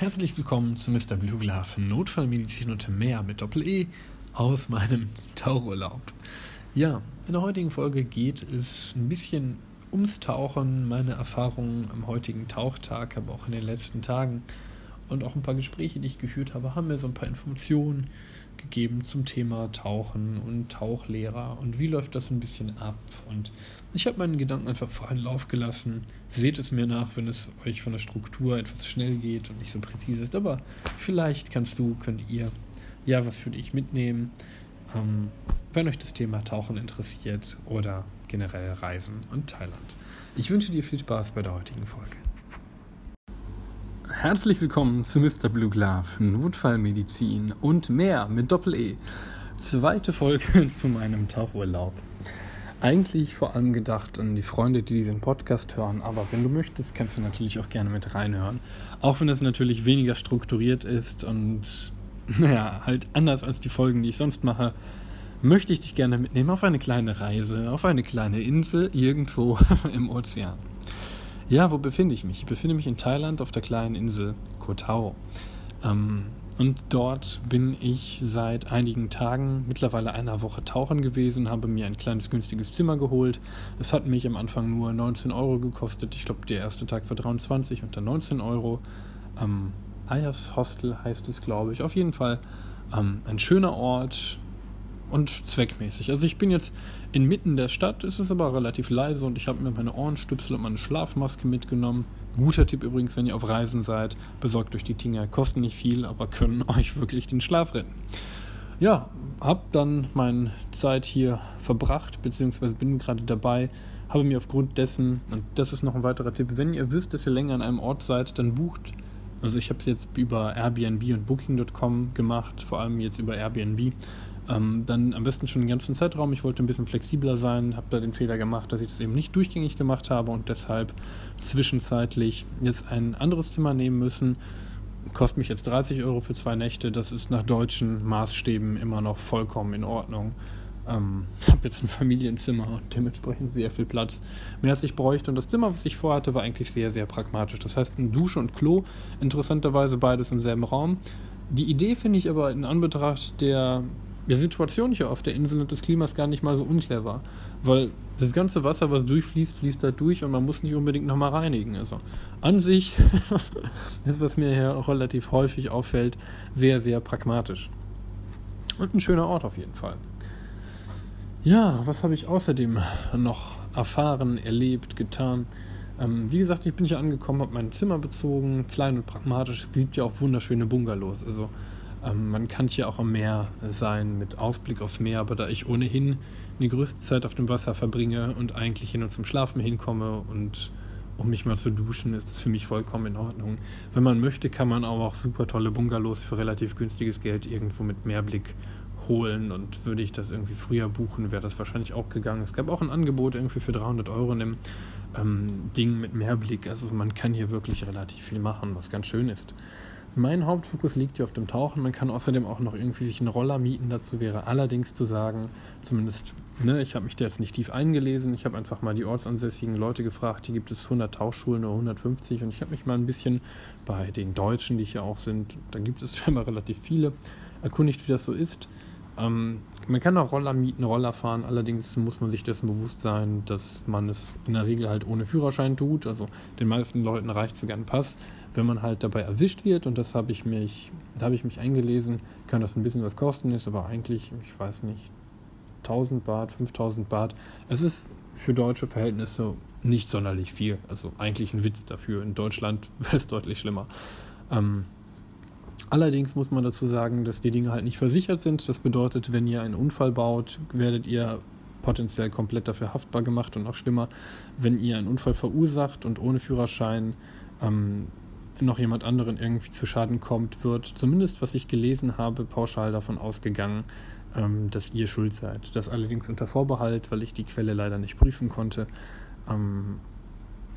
Herzlich willkommen zu Mr. Blue Glove Notfallmedizin und mehr mit Doppel-E aus meinem Tauchurlaub. Ja, in der heutigen Folge geht es ein bisschen ums Tauchen, meine Erfahrungen am heutigen Tauchtag, aber auch in den letzten Tagen und auch ein paar Gespräche, die ich geführt habe, haben mir so ein paar Informationen gegeben zum Thema Tauchen und Tauchlehrer und wie läuft das ein bisschen ab. Und ich habe meinen Gedanken einfach freien Lauf gelassen. Seht es mir nach, wenn es euch von der Struktur etwas schnell geht und nicht so präzise ist. Aber vielleicht kannst du, könnt ihr ja was für dich mitnehmen, ähm, wenn euch das Thema Tauchen interessiert oder generell Reisen und Thailand. Ich wünsche dir viel Spaß bei der heutigen Folge. Herzlich willkommen zu Mr. Blue Glove, Notfallmedizin und mehr mit Doppel-E. Zweite Folge zu meinem Tauchurlaub. Eigentlich vor allem gedacht an die Freunde, die diesen Podcast hören, aber wenn du möchtest, kannst du natürlich auch gerne mit reinhören. Auch wenn es natürlich weniger strukturiert ist und, naja, halt anders als die Folgen, die ich sonst mache, möchte ich dich gerne mitnehmen auf eine kleine Reise, auf eine kleine Insel irgendwo im Ozean. Ja, wo befinde ich mich? Ich befinde mich in Thailand auf der kleinen Insel Koh Tao. Ähm, und dort bin ich seit einigen Tagen, mittlerweile einer Woche tauchen gewesen, habe mir ein kleines günstiges Zimmer geholt. Es hat mich am Anfang nur 19 Euro gekostet. Ich glaube, der erste Tag war 23 und dann 19 Euro. Ähm, Ayers Hostel heißt es, glaube ich. Auf jeden Fall ähm, ein schöner Ort, und zweckmäßig. Also ich bin jetzt inmitten der Stadt, es ist aber relativ leise und ich habe mir meine Ohrenstöpsel und meine Schlafmaske mitgenommen. Guter Tipp übrigens, wenn ihr auf Reisen seid, besorgt euch die Dinger, kosten nicht viel, aber können euch wirklich den Schlaf retten. Ja, hab dann meine Zeit hier verbracht, beziehungsweise bin gerade dabei, habe mir aufgrund dessen, und das ist noch ein weiterer Tipp, wenn ihr wisst, dass ihr länger an einem Ort seid, dann bucht also ich habe es jetzt über Airbnb und Booking.com gemacht, vor allem jetzt über Airbnb. Ähm, dann am besten schon den ganzen Zeitraum. Ich wollte ein bisschen flexibler sein, habe da den Fehler gemacht, dass ich das eben nicht durchgängig gemacht habe und deshalb zwischenzeitlich jetzt ein anderes Zimmer nehmen müssen. Kostet mich jetzt 30 Euro für zwei Nächte. Das ist nach deutschen Maßstäben immer noch vollkommen in Ordnung. Ähm, habe jetzt ein Familienzimmer und dementsprechend sehr viel Platz, mehr als ich bräuchte. Und das Zimmer, was ich vorhatte, war eigentlich sehr, sehr pragmatisch. Das heißt, eine Dusche und Klo, interessanterweise beides im selben Raum. Die Idee finde ich aber in Anbetracht der die Situation hier auf der Insel und des Klimas gar nicht mal so unclever. Weil das ganze Wasser, was durchfließt, fließt da durch und man muss nicht unbedingt nochmal reinigen. Also an sich ist, was mir hier auch relativ häufig auffällt, sehr, sehr pragmatisch. Und ein schöner Ort auf jeden Fall. Ja, was habe ich außerdem noch erfahren, erlebt, getan? Ähm, wie gesagt, ich bin hier angekommen, habe mein Zimmer bezogen, klein und pragmatisch. Es gibt ja auch wunderschöne Bungalows. Also ähm, man kann hier auch am Meer sein mit Ausblick aufs Meer, aber da ich ohnehin die größte Zeit auf dem Wasser verbringe und eigentlich hin und zum Schlafen hinkomme und um mich mal zu duschen, ist das für mich vollkommen in Ordnung. Wenn man möchte, kann man auch super tolle Bungalows für relativ günstiges Geld irgendwo mit Meerblick holen und würde ich das irgendwie früher buchen, wäre das wahrscheinlich auch gegangen. Es gab auch ein Angebot irgendwie für 300 Euro in dem ähm, Ding mit Meerblick. Also man kann hier wirklich relativ viel machen, was ganz schön ist. Mein Hauptfokus liegt hier auf dem Tauchen. Man kann außerdem auch noch irgendwie sich einen Roller mieten. Dazu wäre allerdings zu sagen, zumindest, ne, ich habe mich da jetzt nicht tief eingelesen. Ich habe einfach mal die ortsansässigen Leute gefragt. Hier gibt es 100 Tauchschulen oder 150. Und ich habe mich mal ein bisschen bei den Deutschen, die hier auch sind, da gibt es scheinbar relativ viele, erkundigt, wie das so ist. Ähm, man kann auch Roller mieten, Roller fahren, allerdings muss man sich dessen bewusst sein, dass man es in der Regel halt ohne Führerschein tut. Also den meisten Leuten reicht sogar ein Pass. Wenn man halt dabei erwischt wird, und das habe ich mich, da habe ich mich eingelesen, kann das ein bisschen was kosten, ist aber eigentlich, ich weiß nicht, 1000 Baht, 5000 Baht. Es ist für deutsche Verhältnisse nicht sonderlich viel. Also eigentlich ein Witz dafür. In Deutschland wäre es deutlich schlimmer. Ähm, Allerdings muss man dazu sagen, dass die Dinge halt nicht versichert sind. Das bedeutet, wenn ihr einen Unfall baut, werdet ihr potenziell komplett dafür haftbar gemacht und noch schlimmer, wenn ihr einen Unfall verursacht und ohne Führerschein ähm, noch jemand anderen irgendwie zu Schaden kommt, wird zumindest was ich gelesen habe, pauschal davon ausgegangen, ähm, dass ihr schuld seid. Das allerdings unter Vorbehalt, weil ich die Quelle leider nicht prüfen konnte. Ähm,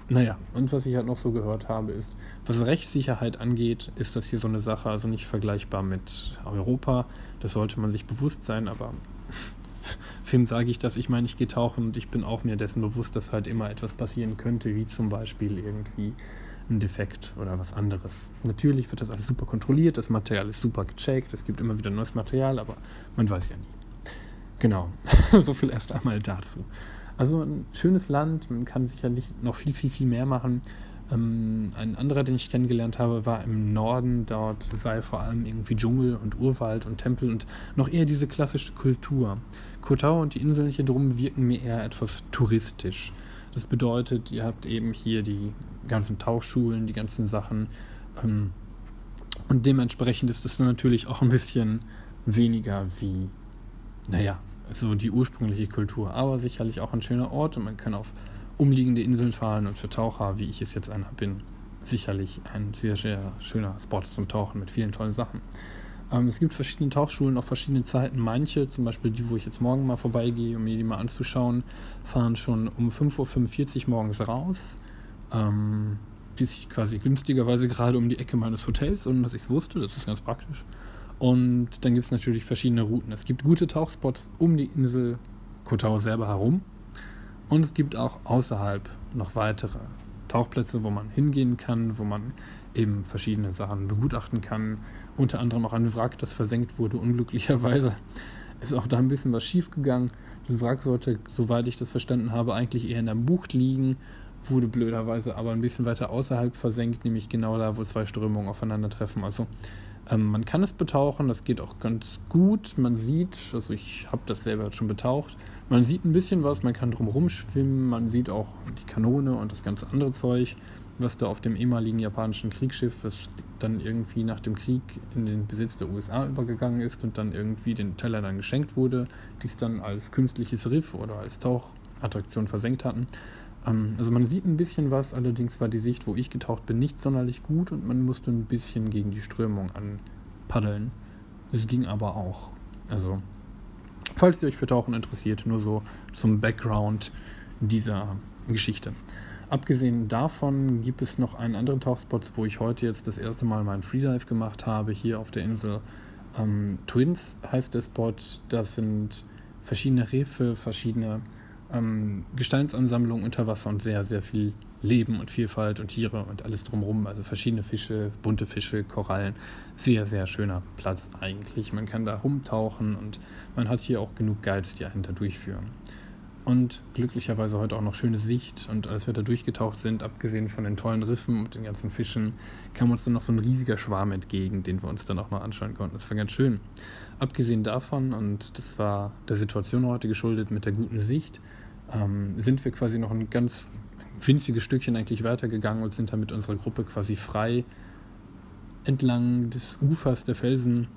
naja, und was ich halt noch so gehört habe, ist, was Rechtssicherheit angeht, ist das hier so eine Sache, also nicht vergleichbar mit Europa. Das sollte man sich bewusst sein, aber Film sage ich das, ich meine, ich gehe tauchen und ich bin auch mir dessen bewusst, dass halt immer etwas passieren könnte, wie zum Beispiel irgendwie ein Defekt oder was anderes. Natürlich wird das alles super kontrolliert, das Material ist super gecheckt, es gibt immer wieder neues Material, aber man weiß ja nie. Genau, so viel erst einmal dazu. Also ein schönes Land, man kann sicherlich noch viel, viel, viel mehr machen. Ähm, ein anderer, den ich kennengelernt habe, war im Norden. Dort sei vor allem irgendwie Dschungel und Urwald und Tempel und noch eher diese klassische Kultur. Kotau und die Inseln hier drum wirken mir eher etwas touristisch. Das bedeutet, ihr habt eben hier die ganzen Tauchschulen, die ganzen Sachen. Ähm, und dementsprechend ist es natürlich auch ein bisschen weniger wie, naja, so die ursprüngliche Kultur. Aber sicherlich auch ein schöner Ort und man kann auf umliegende Inseln fahren und für Taucher, wie ich es jetzt einer bin, sicherlich ein sehr, sehr schöner Spot zum Tauchen mit vielen tollen Sachen. Ähm, es gibt verschiedene Tauchschulen auf verschiedenen Zeiten. Manche, zum Beispiel die, wo ich jetzt morgen mal vorbeigehe, um mir die mal anzuschauen, fahren schon um 5.45 Uhr morgens raus. Ähm, die ist quasi günstigerweise gerade um die Ecke meines Hotels, ohne dass ich es wusste. Das ist ganz praktisch. Und dann gibt es natürlich verschiedene Routen. Es gibt gute Tauchspots um die Insel Kotau selber herum. Und es gibt auch außerhalb noch weitere Tauchplätze, wo man hingehen kann, wo man eben verschiedene Sachen begutachten kann. Unter anderem auch ein Wrack, das versenkt wurde. Unglücklicherweise ist auch da ein bisschen was schief gegangen. Das Wrack sollte, soweit ich das verstanden habe, eigentlich eher in der Bucht liegen, wurde blöderweise aber ein bisschen weiter außerhalb versenkt, nämlich genau da, wo zwei Strömungen aufeinandertreffen. Also ähm, man kann es betauchen, das geht auch ganz gut. Man sieht, also ich habe das selber schon betaucht, man sieht ein bisschen was, man kann drumherum schwimmen, man sieht auch die Kanone und das ganze andere Zeug was da auf dem ehemaligen japanischen Kriegsschiff, was dann irgendwie nach dem Krieg in den Besitz der USA übergegangen ist und dann irgendwie den Teller dann geschenkt wurde, die es dann als künstliches Riff oder als Tauchattraktion versenkt hatten. Ähm, also man sieht ein bisschen was, allerdings war die Sicht, wo ich getaucht bin, nicht sonderlich gut und man musste ein bisschen gegen die Strömung anpaddeln. Es ging aber auch. Also, falls ihr euch für Tauchen interessiert, nur so zum Background dieser Geschichte. Abgesehen davon gibt es noch einen anderen Tauchspot, wo ich heute jetzt das erste Mal meinen Freedive gemacht habe, hier auf der Insel. Ähm, Twins heißt der Spot. Das sind verschiedene Refe, verschiedene ähm, Gesteinsansammlungen unter Wasser und sehr, sehr viel Leben und Vielfalt und Tiere und alles drumherum. Also verschiedene Fische, bunte Fische, Korallen. Sehr, sehr schöner Platz eigentlich. Man kann da rumtauchen und man hat hier auch genug Guides, die einen da durchführen und glücklicherweise heute auch noch schöne Sicht. Und als wir da durchgetaucht sind, abgesehen von den tollen Riffen und den ganzen Fischen, kam uns dann noch so ein riesiger Schwarm entgegen, den wir uns dann auch mal anschauen konnten. Das war ganz schön. Abgesehen davon, und das war der Situation heute geschuldet mit der guten Sicht, ähm, sind wir quasi noch ein ganz winziges Stückchen eigentlich weitergegangen und sind dann mit unserer Gruppe quasi frei entlang des Ufers der Felsen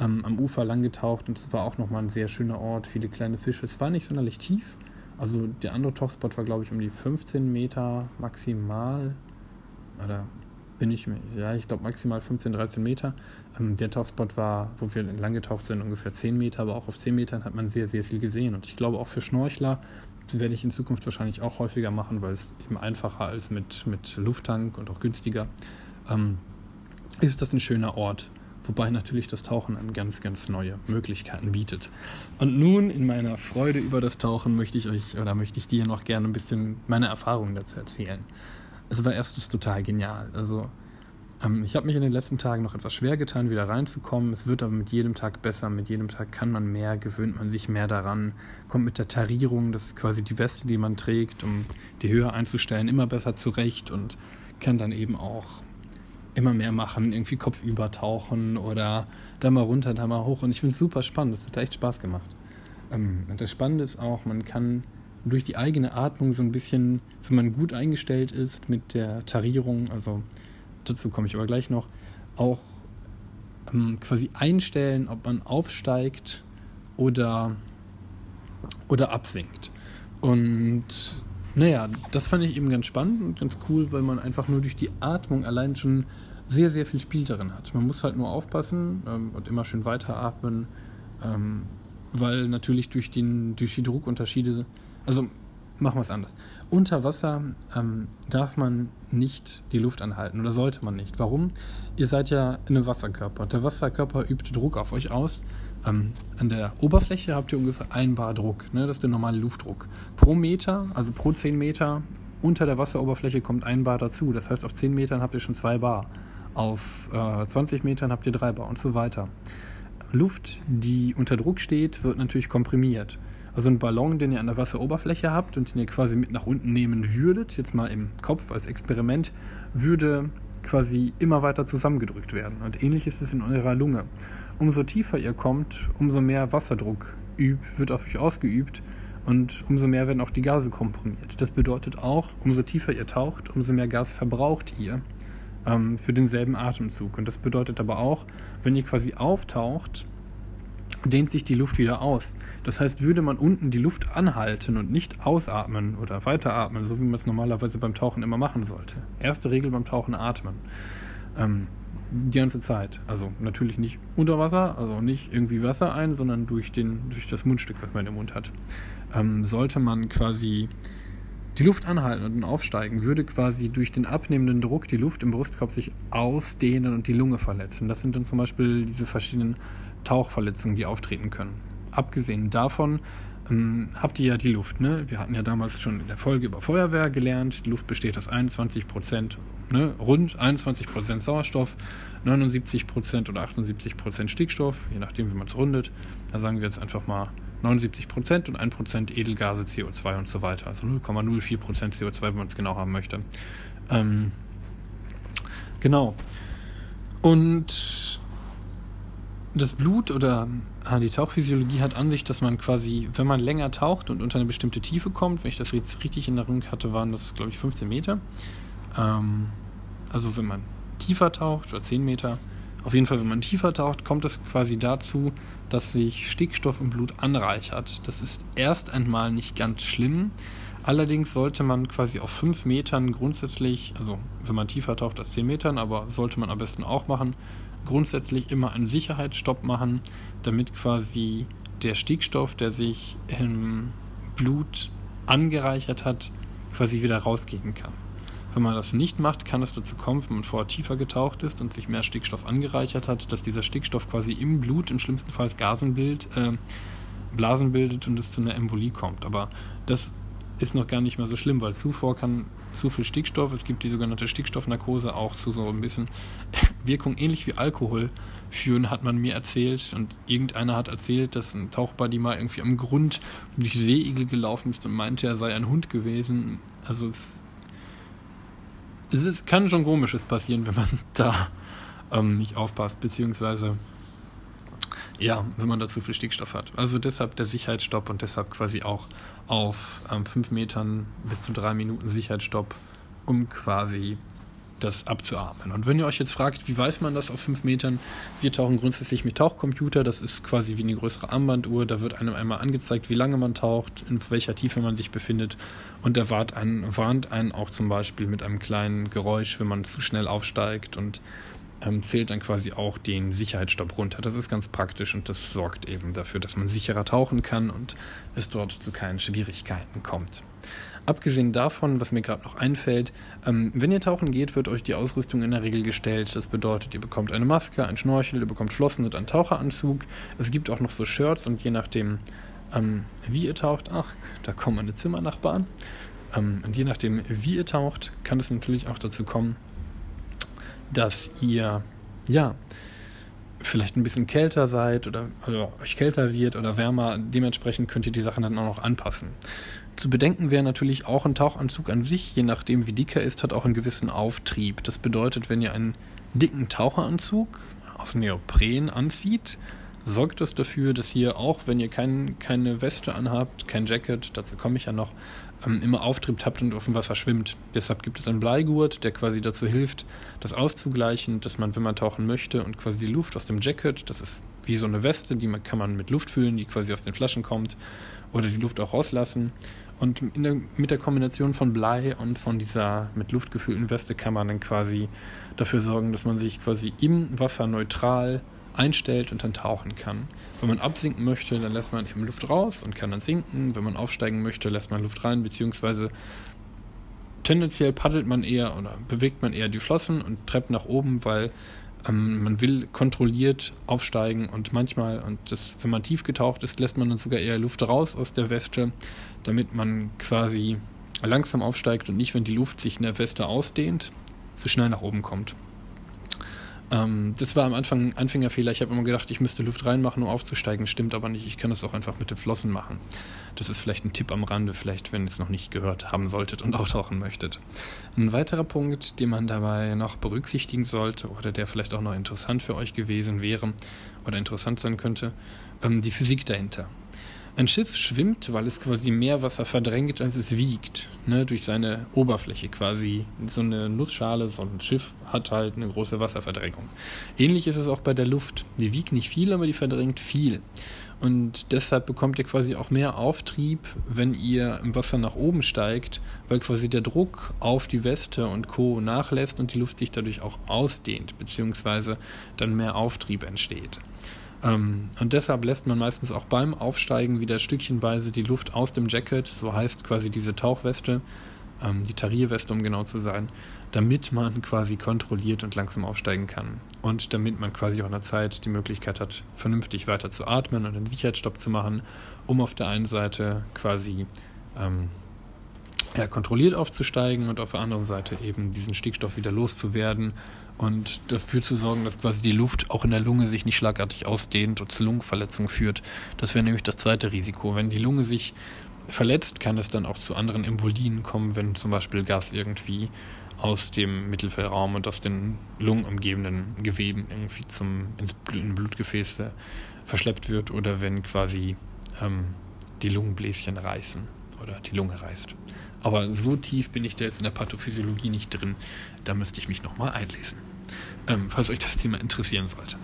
ähm, am Ufer lang getaucht und es war auch nochmal ein sehr schöner Ort, viele kleine Fische. Es war nicht sonderlich tief, also der andere Tauchspot war, glaube ich, um die 15 Meter maximal. Oder bin ich mir, ja, ich glaube maximal 15, 13 Meter. Ähm, der Tauchspot war, wo wir entlang getaucht sind, ungefähr 10 Meter, aber auch auf 10 Metern hat man sehr, sehr viel gesehen. Und ich glaube auch für Schnorchler, werde ich in Zukunft wahrscheinlich auch häufiger machen, weil es eben einfacher als mit, mit Lufttank und auch günstiger. Ähm, ist das ein schöner Ort wobei natürlich das Tauchen an ganz, ganz neue Möglichkeiten bietet. Und nun in meiner Freude über das Tauchen möchte ich euch oder möchte ich dir noch gerne ein bisschen meine Erfahrungen dazu erzählen. Es war erstens total genial. Also ähm, ich habe mich in den letzten Tagen noch etwas schwer getan, wieder reinzukommen. Es wird aber mit jedem Tag besser. Mit jedem Tag kann man mehr, gewöhnt man sich mehr daran, kommt mit der Tarierung, das ist quasi die Weste, die man trägt, um die Höhe einzustellen, immer besser zurecht und kann dann eben auch immer mehr machen, irgendwie kopfüber tauchen oder da mal runter, da mal hoch. Und ich finde es super spannend. Das hat echt Spaß gemacht. Ähm, und das Spannende ist auch, man kann durch die eigene Atmung so ein bisschen, wenn man gut eingestellt ist mit der Tarierung, also dazu komme ich aber gleich noch, auch ähm, quasi einstellen, ob man aufsteigt oder, oder absinkt. Und naja, das fand ich eben ganz spannend und ganz cool, weil man einfach nur durch die Atmung allein schon sehr, sehr viel Spiel darin hat. Man muss halt nur aufpassen ähm, und immer schön weiteratmen, ähm, weil natürlich durch, den, durch die Druckunterschiede, also machen wir es anders. Unter Wasser ähm, darf man nicht die Luft anhalten oder sollte man nicht. Warum? Ihr seid ja in einem Wasserkörper. Der Wasserkörper übt Druck auf euch aus. Ähm, an der Oberfläche habt ihr ungefähr ein Bar Druck. Ne? Das ist der normale Luftdruck. Pro Meter, also pro 10 Meter, unter der Wasseroberfläche kommt ein Bar dazu. Das heißt, auf 10 Metern habt ihr schon zwei Bar. Auf äh, 20 Metern habt ihr drei Bar und so weiter. Luft, die unter Druck steht, wird natürlich komprimiert. Also ein Ballon, den ihr an der Wasseroberfläche habt und den ihr quasi mit nach unten nehmen würdet, jetzt mal im Kopf als Experiment, würde quasi immer weiter zusammengedrückt werden. Und ähnlich ist es in eurer Lunge. Umso tiefer ihr kommt, umso mehr Wasserdruck wird auf euch ausgeübt und umso mehr werden auch die Gase komprimiert. Das bedeutet auch, umso tiefer ihr taucht, umso mehr Gas verbraucht ihr ähm, für denselben Atemzug. Und das bedeutet aber auch, wenn ihr quasi auftaucht, dehnt sich die Luft wieder aus. Das heißt, würde man unten die Luft anhalten und nicht ausatmen oder weiteratmen, so wie man es normalerweise beim Tauchen immer machen sollte. Erste Regel beim Tauchen atmen. Ähm, die ganze Zeit. Also natürlich nicht unter Wasser, also nicht irgendwie Wasser ein, sondern durch, den, durch das Mundstück, was man im Mund hat. Ähm, sollte man quasi die Luft anhalten und aufsteigen, würde quasi durch den abnehmenden Druck die Luft im Brustkorb sich ausdehnen und die Lunge verletzen. Das sind dann zum Beispiel diese verschiedenen Tauchverletzungen, die auftreten können. Abgesehen davon ähm, habt ihr ja die Luft. Ne? Wir hatten ja damals schon in der Folge über Feuerwehr gelernt. Die Luft besteht aus 21 Prozent, ne? rund 21 Prozent Sauerstoff, 79 Prozent oder 78 Prozent Stickstoff, je nachdem, wie man es rundet. Da sagen wir jetzt einfach mal 79 Prozent und 1 Prozent Edelgase, CO2 und so weiter. Also 0,04 Prozent CO2, wenn man es genau haben möchte. Ähm, genau. Und das Blut oder ah, die Tauchphysiologie hat an sich, dass man quasi, wenn man länger taucht und unter eine bestimmte Tiefe kommt, wenn ich das jetzt richtig in Erinnerung hatte, waren das, glaube ich, 15 Meter. Ähm, also wenn man tiefer taucht oder 10 Meter, auf jeden Fall, wenn man tiefer taucht, kommt es quasi dazu, dass sich Stickstoff im Blut anreichert. Das ist erst einmal nicht ganz schlimm. Allerdings sollte man quasi auf 5 Metern grundsätzlich, also wenn man tiefer taucht als 10 Metern, aber sollte man am besten auch machen, grundsätzlich immer einen Sicherheitsstopp machen, damit quasi der Stickstoff, der sich im Blut angereichert hat, quasi wieder rausgehen kann. Wenn man das nicht macht, kann es dazu kommen, wenn man vorher tiefer getaucht ist und sich mehr Stickstoff angereichert hat, dass dieser Stickstoff quasi im Blut im schlimmsten Fall Gasen bildet, äh, Blasen bildet und es zu einer Embolie kommt. Aber das ist noch gar nicht mehr so schlimm, weil zuvor kann zu viel Stickstoff, es gibt die sogenannte Stickstoffnarkose, auch zu so ein bisschen Wirkung ähnlich wie Alkohol führen, hat man mir erzählt. Und irgendeiner hat erzählt, dass ein Tauchbuddy mal irgendwie am Grund durch Seeigel gelaufen ist und meinte, er sei ein Hund gewesen. Also es, es ist, kann schon komisches passieren, wenn man da ähm, nicht aufpasst, beziehungsweise ja, wenn man da zu viel Stickstoff hat. Also deshalb der Sicherheitsstopp und deshalb quasi auch auf 5 ähm, Metern bis zu 3 Minuten Sicherheitsstopp, um quasi das abzuatmen. Und wenn ihr euch jetzt fragt, wie weiß man das auf 5 Metern? Wir tauchen grundsätzlich mit Tauchcomputer, das ist quasi wie eine größere Armbanduhr, da wird einem einmal angezeigt, wie lange man taucht, in welcher Tiefe man sich befindet und er warnt einen, warnt einen auch zum Beispiel mit einem kleinen Geräusch, wenn man zu schnell aufsteigt und ähm, zählt dann quasi auch den Sicherheitsstopp runter. Das ist ganz praktisch und das sorgt eben dafür, dass man sicherer tauchen kann und es dort zu keinen Schwierigkeiten kommt. Abgesehen davon, was mir gerade noch einfällt, ähm, wenn ihr tauchen geht, wird euch die Ausrüstung in der Regel gestellt. Das bedeutet, ihr bekommt eine Maske, ein Schnorchel, ihr bekommt Flossen und einen Taucheranzug. Es gibt auch noch so Shirts und je nachdem, ähm, wie ihr taucht, ach, da kommen meine Zimmernachbarn. Ähm, und je nachdem, wie ihr taucht, kann es natürlich auch dazu kommen, dass ihr, ja, vielleicht ein bisschen kälter seid oder, oder euch kälter wird oder wärmer. Dementsprechend könnt ihr die Sachen dann auch noch anpassen. Zu bedenken wäre natürlich auch ein Tauchanzug an sich, je nachdem wie dick er ist, hat auch einen gewissen Auftrieb. Das bedeutet, wenn ihr einen dicken Taucheranzug aus Neopren anzieht, sorgt das dafür, dass ihr auch, wenn ihr kein, keine Weste anhabt, kein Jacket, dazu komme ich ja noch, ähm, immer Auftrieb habt und auf dem Wasser schwimmt. Deshalb gibt es einen Bleigurt, der quasi dazu hilft, das auszugleichen, dass man, wenn man tauchen möchte und quasi die Luft aus dem Jacket, das ist wie so eine Weste, die man, kann man mit Luft füllen, die quasi aus den Flaschen kommt, oder die Luft auch rauslassen. Und der, mit der Kombination von Blei und von dieser mit Luft gefüllten Weste kann man dann quasi dafür sorgen, dass man sich quasi im Wasser neutral einstellt und dann tauchen kann. Wenn man absinken möchte, dann lässt man eben Luft raus und kann dann sinken. Wenn man aufsteigen möchte, lässt man Luft rein, beziehungsweise tendenziell paddelt man eher oder bewegt man eher die Flossen und treppt nach oben, weil ähm, man will kontrolliert aufsteigen und manchmal, und das, wenn man tief getaucht ist, lässt man dann sogar eher Luft raus aus der Weste, damit man quasi langsam aufsteigt und nicht, wenn die Luft sich in der Weste ausdehnt, so schnell nach oben kommt. Ähm, das war am Anfang ein Anfängerfehler. Ich habe immer gedacht, ich müsste Luft reinmachen, um aufzusteigen. Stimmt aber nicht. Ich kann das auch einfach mit den Flossen machen. Das ist vielleicht ein Tipp am Rande, vielleicht, wenn ihr es noch nicht gehört haben solltet und auftauchen möchtet. Ein weiterer Punkt, den man dabei noch berücksichtigen sollte oder der vielleicht auch noch interessant für euch gewesen wäre oder interessant sein könnte, ähm, die Physik dahinter. Ein Schiff schwimmt, weil es quasi mehr Wasser verdrängt, als es wiegt, ne, durch seine Oberfläche quasi. So eine Nussschale, so ein Schiff hat halt eine große Wasserverdrängung. Ähnlich ist es auch bei der Luft. Die wiegt nicht viel, aber die verdrängt viel. Und deshalb bekommt ihr quasi auch mehr Auftrieb, wenn ihr im Wasser nach oben steigt, weil quasi der Druck auf die Weste und Co. nachlässt und die Luft sich dadurch auch ausdehnt, beziehungsweise dann mehr Auftrieb entsteht. Ähm, und deshalb lässt man meistens auch beim Aufsteigen wieder stückchenweise die Luft aus dem Jacket, so heißt quasi diese Tauchweste, ähm, die Tarierweste, um genau zu sein, damit man quasi kontrolliert und langsam aufsteigen kann. Und damit man quasi auch in der Zeit die Möglichkeit hat, vernünftig weiter zu atmen und einen Sicherheitsstopp zu machen, um auf der einen Seite quasi ähm, ja, kontrolliert aufzusteigen und auf der anderen Seite eben diesen Stickstoff wieder loszuwerden und dafür zu sorgen, dass quasi die Luft auch in der Lunge sich nicht schlagartig ausdehnt und zu Lungenverletzungen führt. Das wäre nämlich das zweite Risiko. Wenn die Lunge sich verletzt, kann es dann auch zu anderen Embolien kommen, wenn zum Beispiel Gas irgendwie aus dem Mittelfeldraum und aus den lungenumgebenden Geweben irgendwie zum ins Blut, in Blutgefäße verschleppt wird oder wenn quasi ähm, die Lungenbläschen reißen oder die Lunge reißt. Aber so tief bin ich da jetzt in der Pathophysiologie nicht drin. Da müsste ich mich nochmal einlesen. Ähm, falls euch das Thema interessieren sollte.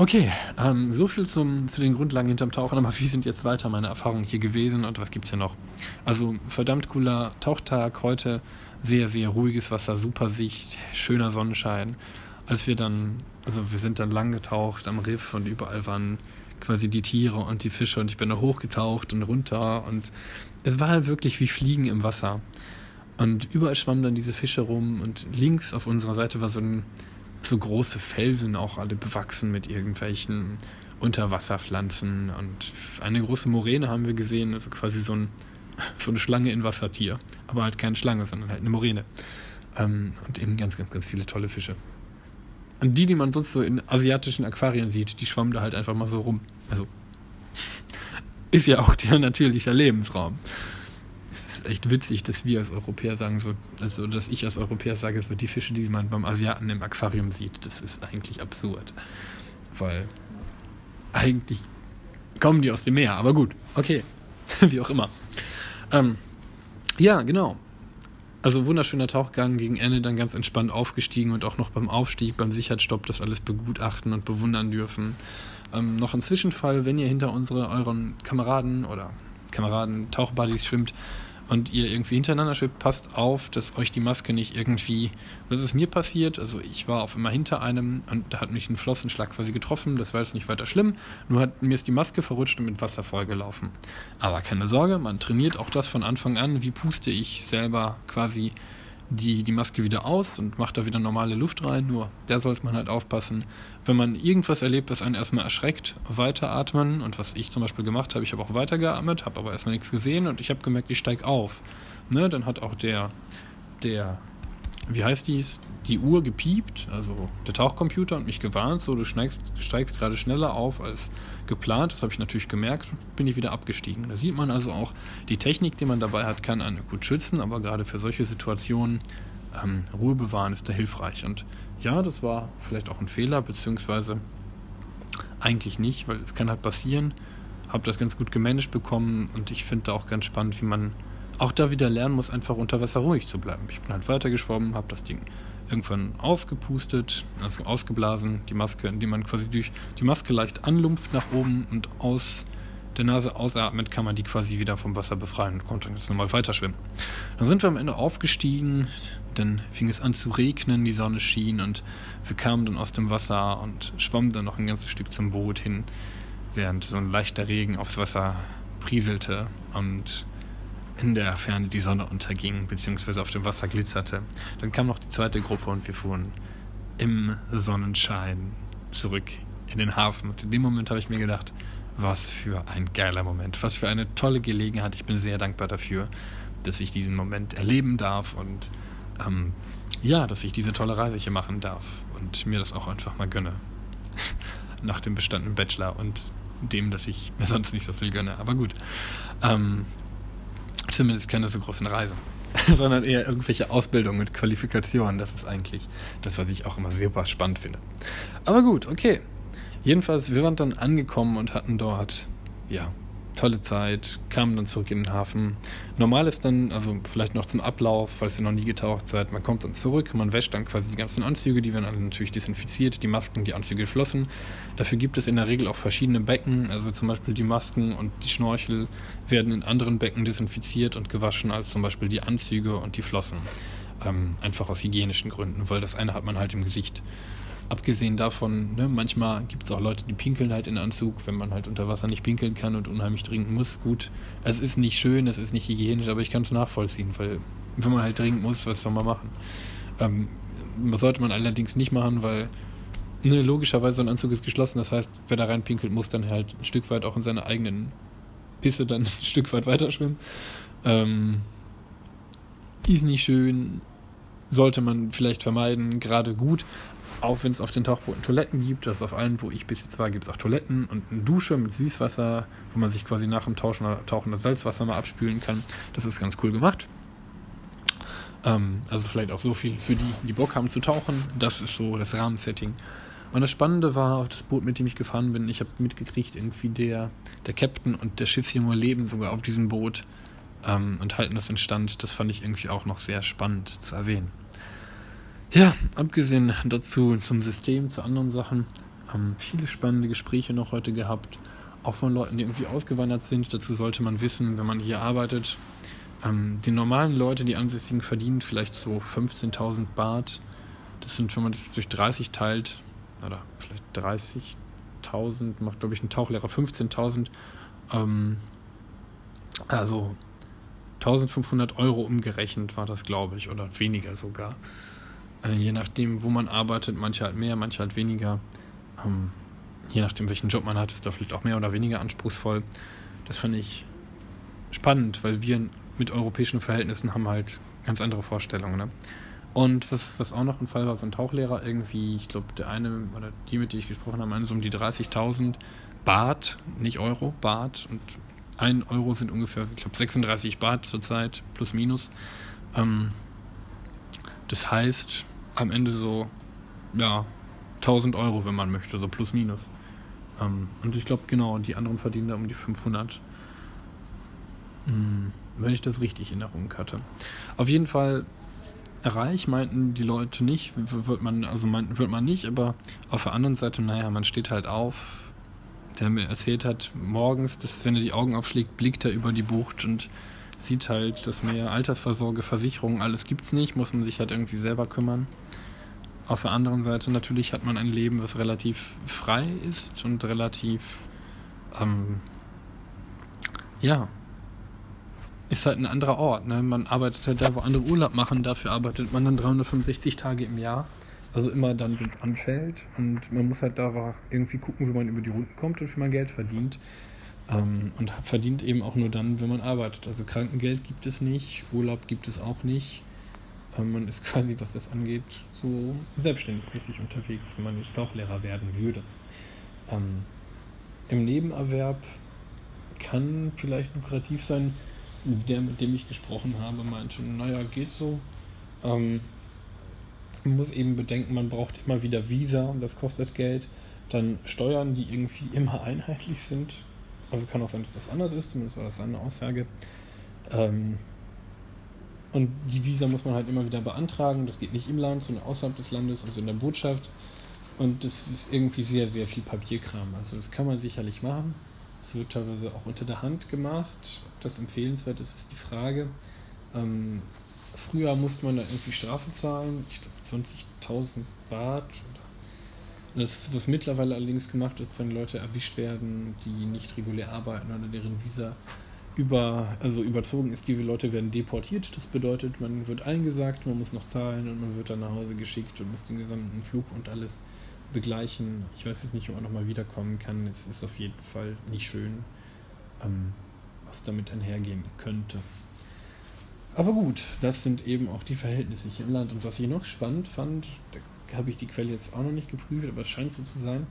Okay, ähm, so viel zum, zu den Grundlagen hinterm Tauchen. Aber wie sind jetzt weiter meine Erfahrungen hier gewesen und was gibt es hier noch? Also, verdammt cooler Tauchtag heute. Sehr, sehr ruhiges Wasser, super Sicht, schöner Sonnenschein. Als wir dann, also wir sind dann lang getaucht am Riff und überall waren quasi die Tiere und die Fische und ich bin da hochgetaucht und runter und es war halt wirklich wie Fliegen im Wasser. Und überall schwammen dann diese Fische rum und links auf unserer Seite war so ein so große Felsen, auch alle bewachsen mit irgendwelchen Unterwasserpflanzen und eine große Moräne haben wir gesehen, also quasi so, ein, so eine Schlange in Wassertier, aber halt keine Schlange, sondern halt eine Moräne. Ähm, und eben ganz, ganz, ganz viele tolle Fische. Und die, die man sonst so in asiatischen Aquarien sieht, die schwammen da halt einfach mal so rum. Also ist ja auch der natürliche Lebensraum. Echt witzig, dass wir als Europäer sagen, so, also dass ich als Europäer sage, so die Fische, die man beim Asiaten im Aquarium sieht, das ist eigentlich absurd. Weil eigentlich kommen die aus dem Meer, aber gut, okay, wie auch immer. Ähm, ja, genau. Also wunderschöner Tauchgang gegen Ende, dann ganz entspannt aufgestiegen und auch noch beim Aufstieg, beim Sicherheitsstopp das alles begutachten und bewundern dürfen. Ähm, noch ein Zwischenfall, wenn ihr hinter unsere, euren Kameraden oder Kameraden Tauchbuddies schwimmt und ihr irgendwie hintereinander schwimmt, passt auf, dass euch die Maske nicht irgendwie. Was ist mir passiert? Also ich war auf immer hinter einem und da hat mich ein Flossenschlag quasi getroffen. Das war jetzt nicht weiter schlimm. Nur hat mir ist die Maske verrutscht und mit Wasser vollgelaufen. Aber keine Sorge, man trainiert auch das von Anfang an. Wie puste ich selber quasi die, die Maske wieder aus und macht da wieder normale Luft rein. Nur da sollte man halt aufpassen, wenn man irgendwas erlebt, was einen erstmal erschreckt, weiteratmen. Und was ich zum Beispiel gemacht habe, ich habe auch weitergeatmet, habe aber erstmal nichts gesehen und ich habe gemerkt, ich steige auf. Ne, dann hat auch der, der, wie heißt dies, die Uhr gepiept, also der Tauchcomputer und mich gewarnt, so du steigst, steigst gerade schneller auf als geplant. Das habe ich natürlich gemerkt, bin ich wieder abgestiegen. Da sieht man also auch, die Technik, die man dabei hat, kann einen gut schützen, aber gerade für solche Situationen ähm, Ruhe bewahren ist da hilfreich. Und ja, das war vielleicht auch ein Fehler, beziehungsweise eigentlich nicht, weil es kann halt passieren. Habe das ganz gut gemanagt bekommen und ich finde da auch ganz spannend, wie man auch da wieder lernen muss, einfach unter Wasser ruhig zu bleiben. Ich bin halt weitergeschwommen, habe das Ding irgendwann ausgepustet, also ausgeblasen, die Maske, indem man quasi durch die Maske leicht anlumpft nach oben und aus der Nase ausatmet, kann man die quasi wieder vom Wasser befreien und konnte jetzt normal weiter schwimmen. Dann sind wir am Ende aufgestiegen, dann fing es an zu regnen, die Sonne schien und wir kamen dann aus dem Wasser und schwammen dann noch ein ganzes Stück zum Boot hin, während so ein leichter Regen aufs Wasser prieselte und in der Ferne die Sonne unterging, beziehungsweise auf dem Wasser glitzerte. Dann kam noch die zweite Gruppe und wir fuhren im Sonnenschein zurück in den Hafen. Und in dem Moment habe ich mir gedacht, was für ein geiler Moment, was für eine tolle Gelegenheit. Ich bin sehr dankbar dafür, dass ich diesen Moment erleben darf und ähm, ja, dass ich diese tolle Reise hier machen darf und mir das auch einfach mal gönne. Nach dem bestandenen Bachelor und dem, dass ich mir sonst nicht so viel gönne. Aber gut. Ähm, zumindest keine so großen Reise. sondern eher irgendwelche Ausbildungen mit Qualifikationen. Das ist eigentlich das, was ich auch immer super spannend finde. Aber gut, okay. Jedenfalls, wir waren dann angekommen und hatten dort, ja, tolle Zeit, kamen dann zurück in den Hafen. Normal ist dann, also vielleicht noch zum Ablauf, falls ihr noch nie getaucht seid, man kommt dann zurück, man wäscht dann quasi die ganzen Anzüge, die werden alle natürlich desinfiziert, die Masken, die Anzüge geflossen. Dafür gibt es in der Regel auch verschiedene Becken, also zum Beispiel die Masken und die Schnorchel werden in anderen Becken desinfiziert und gewaschen als zum Beispiel die Anzüge und die Flossen. Ähm, einfach aus hygienischen Gründen, weil das eine hat man halt im Gesicht abgesehen davon, ne, manchmal gibt es auch Leute, die pinkeln halt in Anzug, wenn man halt unter Wasser nicht pinkeln kann und unheimlich trinken muss. Gut, es ist nicht schön, es ist nicht hygienisch, aber ich kann es nachvollziehen, weil wenn man halt trinken muss, was soll man machen? Ähm, sollte man allerdings nicht machen, weil ne, logischerweise so ein Anzug ist geschlossen, das heißt, wer da rein pinkelt, muss dann halt ein Stück weit auch in seiner eigenen Pisse dann ein Stück weit weiter schwimmen. Ähm, ist nicht schön, sollte man vielleicht vermeiden, gerade gut, auch wenn es auf den Tauchbooten Toiletten gibt, das auf allen, wo ich bis jetzt war, gibt es auch Toiletten und eine Dusche mit Süßwasser, wo man sich quasi nach dem Tauschen, Tauchen das Salzwasser mal abspülen kann. Das ist ganz cool gemacht. Ähm, also vielleicht auch so viel für die, die Bock haben zu tauchen. Das ist so das Rahmensetting. Und das Spannende war, das Boot, mit dem ich gefahren bin, ich habe mitgekriegt, irgendwie der, der Captain und der Schiffsjunge leben sogar auf diesem Boot ähm, und halten das in Stand. Das fand ich irgendwie auch noch sehr spannend zu erwähnen. Ja, abgesehen dazu zum System, zu anderen Sachen, haben viele spannende Gespräche noch heute gehabt, auch von Leuten, die irgendwie ausgewandert sind. Dazu sollte man wissen, wenn man hier arbeitet, ähm, die normalen Leute, die Ansässigen, verdienen vielleicht so 15.000 Baht. Das sind, wenn man das durch 30 teilt, oder vielleicht 30.000, macht glaube ich ein Tauchlehrer 15.000. Ähm, also 1500 Euro umgerechnet war das, glaube ich, oder weniger sogar. Äh, je nachdem, wo man arbeitet, manche halt mehr, manche halt weniger. Ähm, je nachdem, welchen Job man hat, ist da vielleicht auch mehr oder weniger anspruchsvoll. Das fand ich spannend, weil wir mit europäischen Verhältnissen haben halt ganz andere Vorstellungen. Ne? Und was, was auch noch ein Fall war, so ein Tauchlehrer irgendwie, ich glaube, der eine oder die, mit die ich gesprochen habe, meinen so um die 30.000 Baht, nicht Euro, Baht. Und ein Euro sind ungefähr, ich glaube, 36 Baht zurzeit, plus minus. Ähm, das heißt, am Ende so, ja, 1000 Euro, wenn man möchte, so plus minus. Ähm, und ich glaube, genau, die anderen verdienen da um die 500. Hm, wenn ich das richtig in Erinnerung hatte. Auf jeden Fall reich meinten die Leute nicht, wird man, also meinten, wird man nicht, aber auf der anderen Seite, naja, man steht halt auf. Der mir erzählt hat, morgens, dass, wenn er die Augen aufschlägt, blickt er über die Bucht und sieht halt das Meer, Altersvorsorge, Versicherung, alles gibt's nicht, muss man sich halt irgendwie selber kümmern. Auf der anderen Seite natürlich hat man ein Leben, was relativ frei ist und relativ, ähm, ja, ist halt ein anderer Ort. Ne? Man arbeitet halt da, wo andere Urlaub machen, dafür arbeitet man dann 365 Tage im Jahr. Also immer dann, wenn es anfällt. Und man muss halt da irgendwie gucken, wie man über die Runden kommt und wie man Geld verdient. Ähm, und verdient eben auch nur dann, wenn man arbeitet. Also Krankengeld gibt es nicht, Urlaub gibt es auch nicht. Man ist quasi, was das angeht, so selbstständig unterwegs, wenn man jetzt Tauchlehrer werden würde. Ähm, Im Nebenerwerb kann vielleicht lukrativ sein. Der, mit dem ich gesprochen habe, meinte, naja, geht so. Ähm, man muss eben bedenken, man braucht immer wieder Visa und das kostet Geld. Dann Steuern, die irgendwie immer einheitlich sind, also kann auch sein, dass das anders ist, zumindest war das eine Aussage. Ähm, und die Visa muss man halt immer wieder beantragen. Das geht nicht im Land, sondern außerhalb des Landes, also in der Botschaft. Und das ist irgendwie sehr, sehr viel Papierkram. Also das kann man sicherlich machen. Es wird teilweise auch unter der Hand gemacht. Ob das empfehlenswert ist, ist die Frage. Ähm, früher musste man da irgendwie Strafe zahlen. Ich glaube 20.000 Baht das, was mittlerweile allerdings gemacht ist, wenn Leute erwischt werden, die nicht regulär arbeiten oder deren Visa über, also überzogen ist, die Leute werden deportiert. Das bedeutet, man wird eingesagt, man muss noch zahlen und man wird dann nach Hause geschickt und muss den gesamten Flug und alles begleichen. Ich weiß jetzt nicht, ob man nochmal wiederkommen kann. Es ist auf jeden Fall nicht schön, ähm, was damit einhergehen könnte. Aber gut, das sind eben auch die Verhältnisse hier im Land. Und was ich noch spannend fand, da habe ich die Quelle jetzt auch noch nicht geprüft, aber es scheint so zu sein,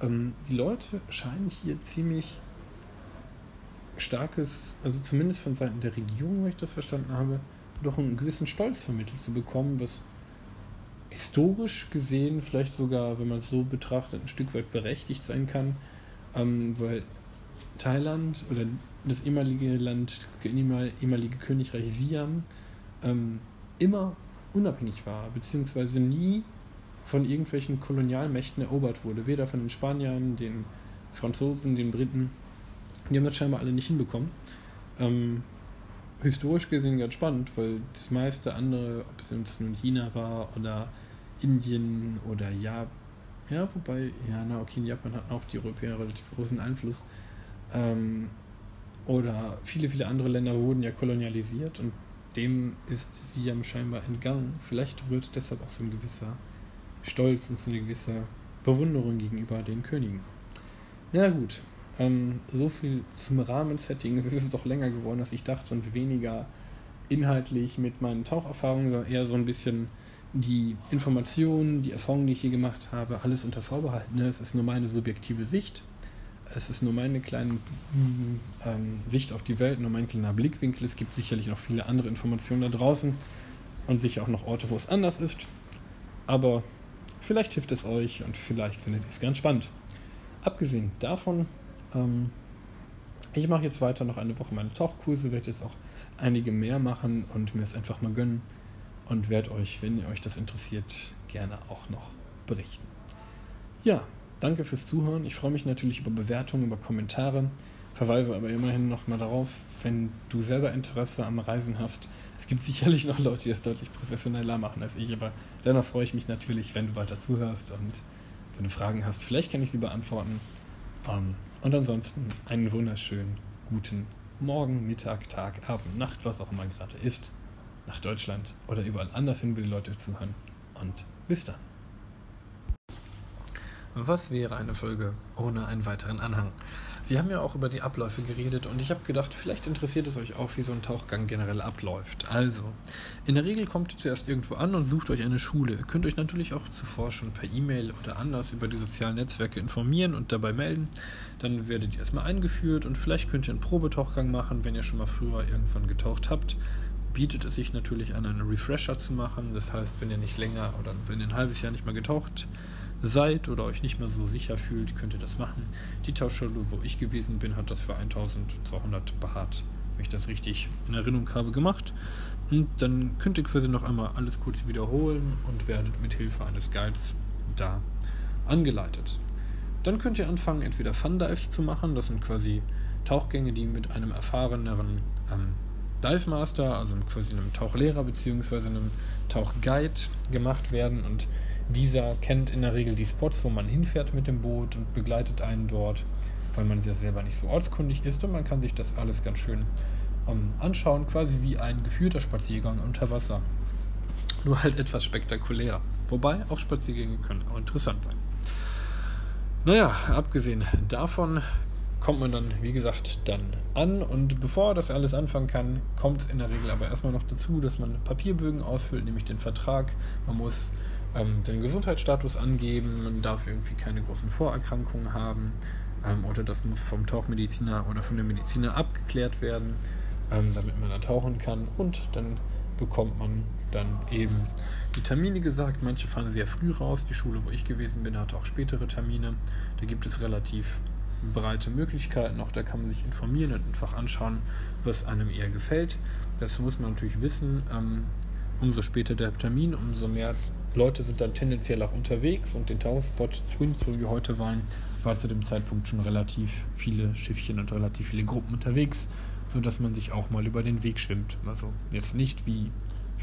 ähm, die Leute scheinen hier ziemlich starkes, also zumindest von Seiten der Regierung, wenn ich das verstanden habe, doch einen gewissen Stolz vermittelt zu bekommen, was historisch gesehen vielleicht sogar, wenn man es so betrachtet, ein Stück weit berechtigt sein kann, ähm, weil Thailand oder das ehemalige Land, ehemalige Königreich Siam ähm, immer unabhängig war, beziehungsweise nie von irgendwelchen Kolonialmächten erobert wurde, weder von den Spaniern, den Franzosen, den Briten. Die haben das scheinbar alle nicht hinbekommen. Ähm, historisch gesehen ganz spannend, weil das meiste andere, ob es jetzt nun China war oder Indien oder Japan, ja, wobei, ja, na okay, in Japan hatten auch die Europäer relativ großen Einfluss. Ähm, oder viele, viele andere Länder wurden ja kolonialisiert und dem ist Siam scheinbar entgangen. Vielleicht rührt deshalb auch so ein gewisser Stolz und so eine gewisse Bewunderung gegenüber den Königen. Ja gut, ähm, so viel zum Rahmensetting. Es ist doch länger geworden, als ich dachte und weniger inhaltlich mit meinen Taucherfahrungen, sondern eher so ein bisschen die Informationen, die Erfahrungen, die ich hier gemacht habe, alles unter Vorbehalt. Ne? Es ist nur meine subjektive Sicht. Es ist nur meine kleine ähm, Sicht auf die Welt, nur mein kleiner Blickwinkel. Es gibt sicherlich noch viele andere Informationen da draußen und sicher auch noch Orte, wo es anders ist. Aber vielleicht hilft es euch und vielleicht findet ihr es ganz spannend. Abgesehen davon ähm, ich mache jetzt weiter noch eine Woche meine Tauchkurse, werde jetzt auch einige mehr machen und mir es einfach mal gönnen und werde euch, wenn ihr euch das interessiert, gerne auch noch berichten. Ja, danke fürs Zuhören. Ich freue mich natürlich über Bewertungen, über Kommentare, verweise aber immerhin nochmal darauf, wenn du selber Interesse am Reisen hast. Es gibt sicherlich noch Leute, die das deutlich professioneller machen als ich, aber dennoch freue ich mich natürlich, wenn du weiter zuhörst und wenn du Fragen hast, vielleicht kann ich sie beantworten. Um, und ansonsten einen wunderschönen guten Morgen, Mittag, Tag, Abend, Nacht, was auch immer gerade ist, nach Deutschland oder überall anders hin, wo die Leute zuhören. Und bis dann. Was wäre eine Folge ohne einen weiteren Anhang? Sie haben ja auch über die Abläufe geredet und ich habe gedacht, vielleicht interessiert es euch auch, wie so ein Tauchgang generell abläuft. Also, in der Regel kommt ihr zuerst irgendwo an und sucht euch eine Schule. Ihr könnt euch natürlich auch zuvor schon per E-Mail oder anders über die sozialen Netzwerke informieren und dabei melden. Dann werdet ihr erstmal eingeführt und vielleicht könnt ihr einen Probetauchgang machen, wenn ihr schon mal früher irgendwann getaucht habt bietet es sich natürlich an, einen Refresher zu machen. Das heißt, wenn ihr nicht länger oder wenn ihr ein halbes Jahr nicht mehr getaucht seid oder euch nicht mehr so sicher fühlt, könnt ihr das machen. Die Tauschschule, wo ich gewesen bin, hat das für 1200 beharrt, wenn ich das richtig in Erinnerung habe, gemacht. Und dann könnt ihr quasi noch einmal alles kurz wiederholen und werdet mit Hilfe eines Guides da angeleitet. Dann könnt ihr anfangen, entweder Fun Dives zu machen, das sind quasi Tauchgänge, die mit einem erfahreneren ähm, Dive Master, also quasi einem Tauchlehrer bzw. einem Tauchguide gemacht werden und dieser kennt in der Regel die Spots, wo man hinfährt mit dem Boot und begleitet einen dort, weil man ja selber nicht so ortskundig ist und man kann sich das alles ganz schön um, anschauen, quasi wie ein geführter Spaziergang unter Wasser. Nur halt etwas spektakulärer. Wobei auch Spaziergänge können auch interessant sein. Naja, abgesehen davon kommt man dann, wie gesagt, dann an und bevor das alles anfangen kann, kommt es in der Regel aber erstmal noch dazu, dass man Papierbögen ausfüllt, nämlich den Vertrag. Man muss ähm, den Gesundheitsstatus angeben, man darf irgendwie keine großen Vorerkrankungen haben ähm, oder das muss vom Tauchmediziner oder von dem Mediziner abgeklärt werden, ähm, damit man da tauchen kann und dann bekommt man dann eben die Termine gesagt. Manche fahren sehr früh raus. Die Schule, wo ich gewesen bin, hatte auch spätere Termine. Da gibt es relativ breite Möglichkeiten. Auch da kann man sich informieren und einfach anschauen, was einem eher gefällt. Das muss man natürlich wissen. Ähm, umso später der Termin, umso mehr Leute sind dann tendenziell auch unterwegs und den Tauchspot Twins, wo wir heute waren, war zu dem Zeitpunkt schon relativ viele Schiffchen und relativ viele Gruppen unterwegs, sodass man sich auch mal über den Weg schwimmt. Also jetzt nicht wie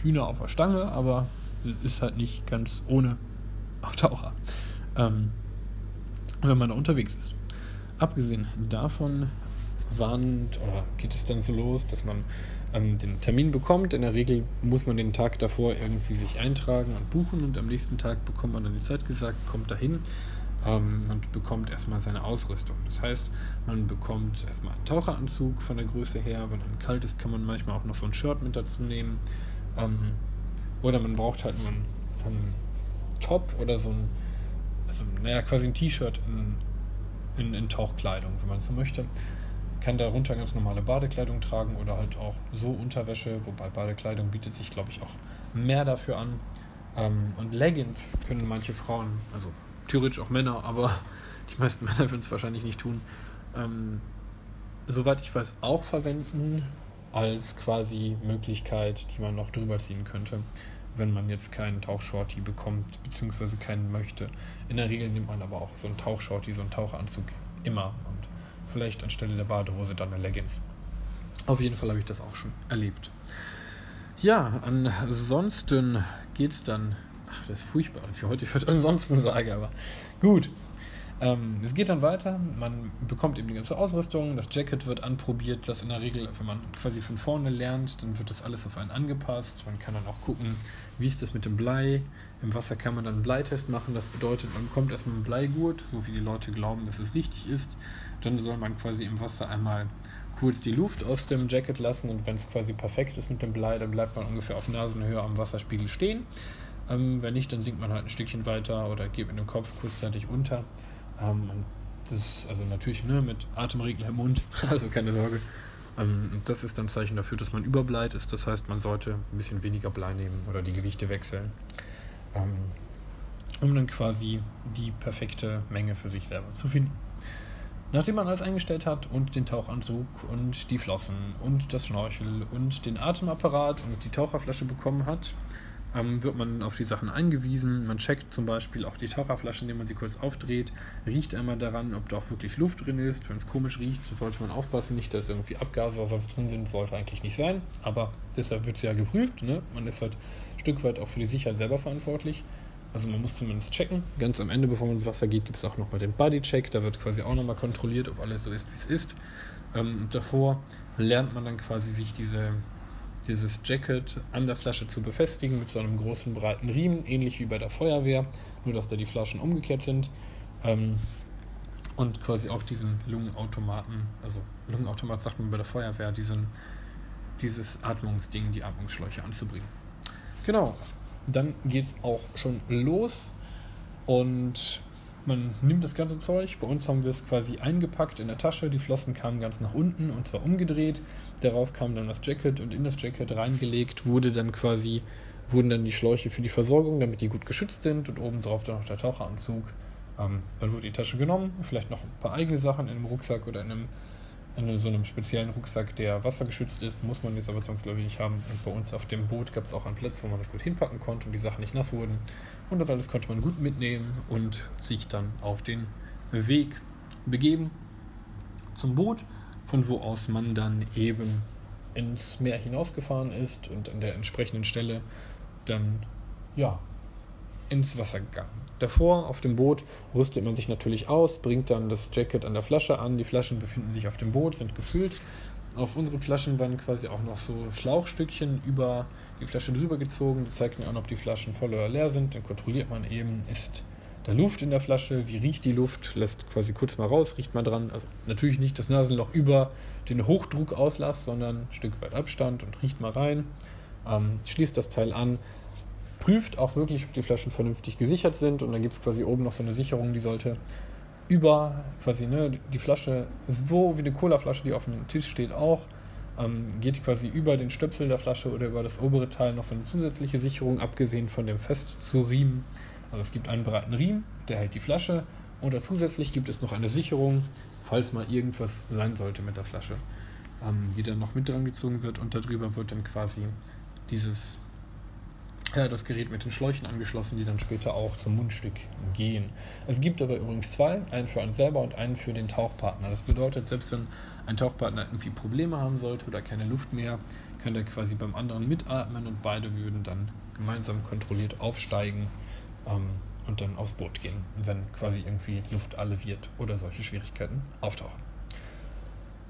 Hühner auf der Stange, aber es ist halt nicht ganz ohne Taucher, ähm, wenn man da unterwegs ist. Abgesehen davon warnt oder geht es dann so los, dass man ähm, den Termin bekommt. In der Regel muss man den Tag davor irgendwie sich eintragen und buchen und am nächsten Tag bekommt man dann die Zeit gesagt, kommt dahin. ähm, und bekommt erstmal seine Ausrüstung. Das heißt, man bekommt erstmal einen Taucheranzug von der Größe her. Wenn es kalt ist, kann man manchmal auch noch so ein Shirt mit dazu nehmen. Ähm, oder man braucht halt nur einen, einen Top oder so ein, also, naja, quasi ein T-Shirt in, in, in Tauchkleidung, wenn man so möchte kann darunter ganz normale Badekleidung tragen oder halt auch so Unterwäsche, wobei Badekleidung bietet sich, glaube ich, auch mehr dafür an. Ähm, und Leggings können manche Frauen, also theoretisch auch Männer, aber die meisten Männer würden es wahrscheinlich nicht tun, ähm, soweit ich weiß, auch verwenden als quasi Möglichkeit, die man noch drüber ziehen könnte, wenn man jetzt keinen Tauchshorty bekommt, beziehungsweise keinen möchte. In der Regel nimmt man aber auch so einen Tauchshorty, so einen Tauchanzug immer und vielleicht anstelle der Badehose dann eine Leggings. Auf jeden Fall habe ich das auch schon erlebt. Ja, ansonsten geht es dann. Ach, das ist furchtbar, ich heute für ansonsten sage, aber gut. Ähm, es geht dann weiter, man bekommt eben die ganze Ausrüstung, das Jacket wird anprobiert, das in der Regel, wenn man quasi von vorne lernt, dann wird das alles auf einen angepasst. Man kann dann auch gucken, wie ist das mit dem Blei. Im Wasser kann man dann einen Bleitest machen, das bedeutet, man bekommt erstmal einen Bleigurt, so wie die Leute glauben, dass es richtig ist. Dann soll man quasi im Wasser einmal kurz die Luft aus dem Jacket lassen und wenn es quasi perfekt ist mit dem Blei, dann bleibt man ungefähr auf Nasenhöhe am Wasserspiegel stehen. Ähm, wenn nicht, dann sinkt man halt ein Stückchen weiter oder geht mit dem Kopf kurzzeitig unter. Ähm, das ist also natürlich ne, mit Atemregler im Mund, also keine Sorge. Ähm, das ist dann ein Zeichen dafür, dass man überbleit ist. Das heißt, man sollte ein bisschen weniger Blei nehmen oder die Gewichte wechseln, ähm, um dann quasi die perfekte Menge für sich selber zu finden. Nachdem man alles eingestellt hat und den Tauchanzug und die Flossen und das Schnorchel und den Atemapparat und die Taucherflasche bekommen hat, ähm, wird man auf die Sachen eingewiesen. Man checkt zum Beispiel auch die Taucherflasche, indem man sie kurz aufdreht, riecht einmal daran, ob da auch wirklich Luft drin ist. Wenn es komisch riecht, sollte man aufpassen, nicht, dass irgendwie Abgase oder sonst drin sind, sollte eigentlich nicht sein. Aber deshalb wird es ja geprüft. Ne? Man ist halt ein Stück weit auch für die Sicherheit selber verantwortlich. Also man muss zumindest checken. Ganz am Ende, bevor man ins Wasser geht, gibt es auch nochmal den Bodycheck. Da wird quasi auch nochmal kontrolliert, ob alles so ist, wie es ist. Ähm, davor lernt man dann quasi sich diese, dieses Jacket an der Flasche zu befestigen mit so einem großen breiten Riemen, ähnlich wie bei der Feuerwehr, nur dass da die Flaschen umgekehrt sind. Ähm, und quasi auch diesen Lungenautomaten, also Lungenautomat sagt man bei der Feuerwehr, diesen, dieses Atmungsding, die Atmungsschläuche anzubringen. Genau, dann geht es auch schon los und man nimmt das ganze Zeug. Bei uns haben wir es quasi eingepackt in der Tasche. Die Flossen kamen ganz nach unten und zwar umgedreht. Darauf kam dann das Jacket und in das Jacket reingelegt wurde dann quasi wurden dann die Schläuche für die Versorgung, damit die gut geschützt sind und obendrauf dann noch der Taucheranzug. Ähm, dann wurde die Tasche genommen, vielleicht noch ein paar eigene Sachen in einem Rucksack oder in einem in so einem speziellen Rucksack, der wassergeschützt ist, muss man jetzt aber zwangsläufig nicht haben. Und bei uns auf dem Boot gab es auch einen Platz, wo man das gut hinpacken konnte und die Sachen nicht nass wurden. Und das alles konnte man gut mitnehmen und sich dann auf den Weg begeben zum Boot, von wo aus man dann eben ins Meer hinausgefahren ist und an der entsprechenden Stelle dann ja ins Wasser gegangen. Davor auf dem Boot rüstet man sich natürlich aus, bringt dann das Jacket an der Flasche an. Die Flaschen befinden sich auf dem Boot, sind gefüllt. Auf unseren Flaschen waren quasi auch noch so Schlauchstückchen über die Flasche drüber gezogen. Die zeigten an, ob die Flaschen voll oder leer sind. Dann kontrolliert man eben, ist da Luft in der Flasche, wie riecht die Luft, lässt quasi kurz mal raus, riecht mal dran. Also natürlich nicht das Nasenloch über den Hochdruckauslass, sondern ein Stück weit Abstand und riecht mal rein. Ähm, schließt das Teil an, prüft auch wirklich, ob die Flaschen vernünftig gesichert sind. Und dann gibt es quasi oben noch so eine Sicherung, die sollte über quasi ne, die Flasche, so wie eine Colaflasche, die auf dem Tisch steht, auch. Ähm, geht quasi über den Stöpsel der Flasche oder über das obere Teil noch so eine zusätzliche Sicherung, abgesehen von dem fest zu Riemen. Also es gibt einen breiten Riemen, der hält die Flasche und zusätzlich gibt es noch eine Sicherung, falls mal irgendwas sein sollte mit der Flasche, ähm, die dann noch mit dran gezogen wird und darüber wird dann quasi dieses ja, das Gerät mit den Schläuchen angeschlossen, die dann später auch zum Mundstück gehen. Es gibt aber übrigens zwei, einen für einen selber und einen für den Tauchpartner. Das bedeutet, selbst wenn ein Tauchpartner irgendwie Probleme haben sollte oder keine Luft mehr, kann der quasi beim anderen mitatmen und beide würden dann gemeinsam kontrolliert aufsteigen ähm, und dann aufs Boot gehen, wenn quasi irgendwie Luft alle wird oder solche Schwierigkeiten auftauchen.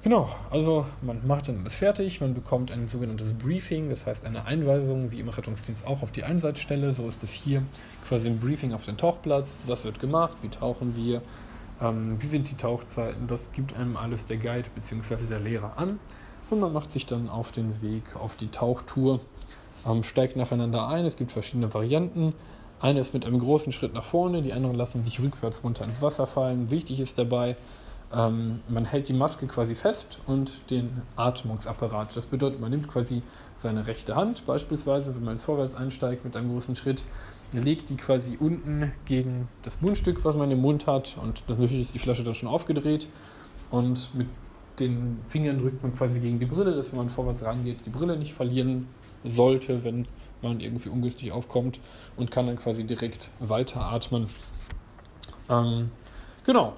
Genau, also man macht dann alles fertig, man bekommt ein sogenanntes Briefing, das heißt eine Einweisung, wie im Rettungsdienst auch auf die Einsatzstelle. So ist es hier quasi ein Briefing auf den Tauchplatz. Was wird gemacht? Wie tauchen wir? Ähm, wie sind die Tauchzeiten? Das gibt einem alles der Guide bzw. der Lehrer an. Und man macht sich dann auf den Weg auf die Tauchtour, ähm, steigt nacheinander ein. Es gibt verschiedene Varianten. Eine ist mit einem großen Schritt nach vorne, die anderen lassen sich rückwärts runter ins Wasser fallen. Wichtig ist dabei, ähm, man hält die Maske quasi fest und den Atmungsapparat. Das bedeutet, man nimmt quasi seine rechte Hand, beispielsweise, wenn man ins Vorwärts einsteigt mit einem großen Schritt, legt die quasi unten gegen das Mundstück, was man im Mund hat, und natürlich ist die Flasche dann schon aufgedreht. Und mit den Fingern drückt man quasi gegen die Brille, dass wenn man vorwärts rangeht, die Brille nicht verlieren sollte, wenn man irgendwie ungünstig aufkommt und kann dann quasi direkt weiteratmen. Ähm, genau.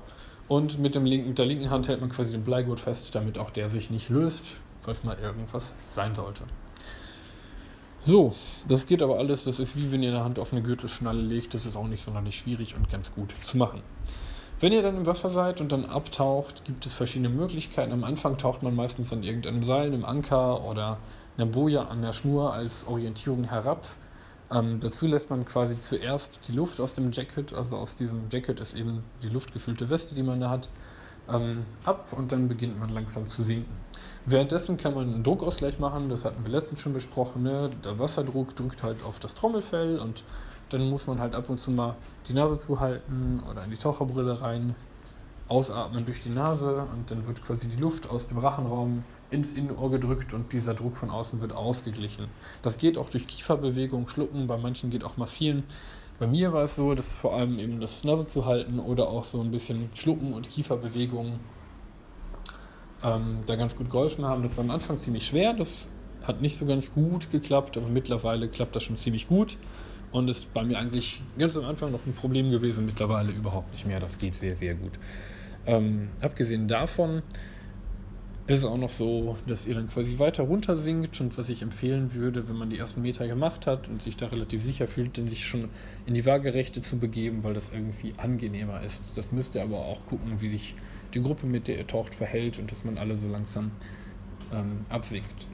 Und mit, dem linken, mit der linken Hand hält man quasi den Bleigurt fest, damit auch der sich nicht löst, falls mal irgendwas sein sollte. So, das geht aber alles, das ist wie wenn ihr eine Hand auf eine Gürtelschnalle legt, das ist auch nicht sonderlich schwierig und ganz gut zu machen. Wenn ihr dann im Wasser seid und dann abtaucht, gibt es verschiedene Möglichkeiten. Am Anfang taucht man meistens an irgendeinem Seil, einem Anker oder einer Boje an der Schnur als Orientierung herab. Ähm, dazu lässt man quasi zuerst die Luft aus dem Jacket, also aus diesem Jacket ist eben die luftgefüllte Weste, die man da hat, ähm, ab und dann beginnt man langsam zu sinken. Währenddessen kann man einen Druckausgleich machen, das hatten wir letztens schon besprochen. Ne? Der Wasserdruck drückt halt auf das Trommelfell und dann muss man halt ab und zu mal die Nase zuhalten oder in die Taucherbrille rein, ausatmen durch die Nase und dann wird quasi die Luft aus dem Rachenraum ins Innenohr gedrückt und dieser Druck von außen wird ausgeglichen. Das geht auch durch Kieferbewegung, Schlucken, bei manchen geht auch Massieren. Bei mir war es so, dass vor allem eben das Nase zu halten oder auch so ein bisschen Schlucken und Kieferbewegungen ähm, da ganz gut geholfen haben. Das war am Anfang ziemlich schwer, das hat nicht so ganz gut geklappt, aber mittlerweile klappt das schon ziemlich gut und ist bei mir eigentlich ganz am Anfang noch ein Problem gewesen, mittlerweile überhaupt nicht mehr. Das geht sehr, sehr gut. Ähm, abgesehen davon ist auch noch so, dass ihr dann quasi weiter runter sinkt und was ich empfehlen würde, wenn man die ersten Meter gemacht hat und sich da relativ sicher fühlt, dann sich schon in die Waagerechte zu begeben, weil das irgendwie angenehmer ist. Das müsst ihr aber auch gucken, wie sich die Gruppe, mit der ihr taucht, verhält und dass man alle so langsam ähm, absinkt.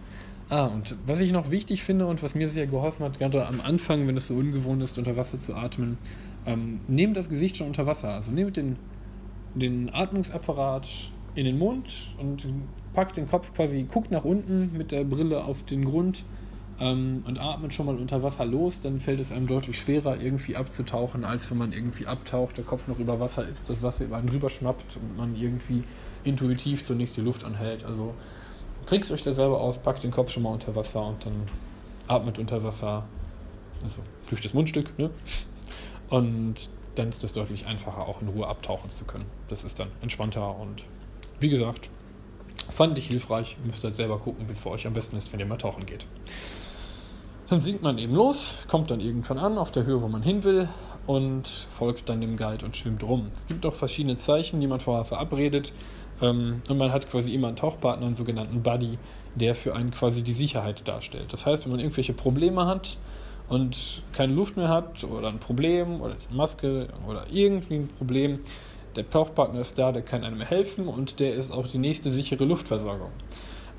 Ah, und was ich noch wichtig finde und was mir sehr geholfen hat, gerade am Anfang, wenn es so ungewohnt ist, unter Wasser zu atmen, ähm, nehmt das Gesicht schon unter Wasser. Also nehmt den, den Atmungsapparat in den Mund und packt den Kopf quasi, guckt nach unten mit der Brille auf den Grund ähm, und atmet schon mal unter Wasser los, dann fällt es einem deutlich schwerer, irgendwie abzutauchen, als wenn man irgendwie abtaucht, der Kopf noch über Wasser ist, das Wasser über einen drüber schmappt und man irgendwie intuitiv zunächst die Luft anhält. Also trickst euch da selber aus, packt den Kopf schon mal unter Wasser und dann atmet unter Wasser, also durch das Mundstück, ne? Und dann ist es deutlich einfacher, auch in Ruhe abtauchen zu können. Das ist dann entspannter und wie gesagt, Fand ich hilfreich. Müsst ihr halt selber gucken, wie es für euch am besten ist, wenn ihr mal tauchen geht. Dann sinkt man eben los, kommt dann irgendwann an, auf der Höhe, wo man hin will und folgt dann dem Guide und schwimmt rum. Es gibt auch verschiedene Zeichen, die man vorher verabredet. Ähm, und man hat quasi immer einen Tauchpartner, einen sogenannten Buddy, der für einen quasi die Sicherheit darstellt. Das heißt, wenn man irgendwelche Probleme hat und keine Luft mehr hat oder ein Problem oder die Maske oder irgendwie ein Problem, der Tauchpartner ist da, der kann einem helfen und der ist auch die nächste sichere Luftversorgung.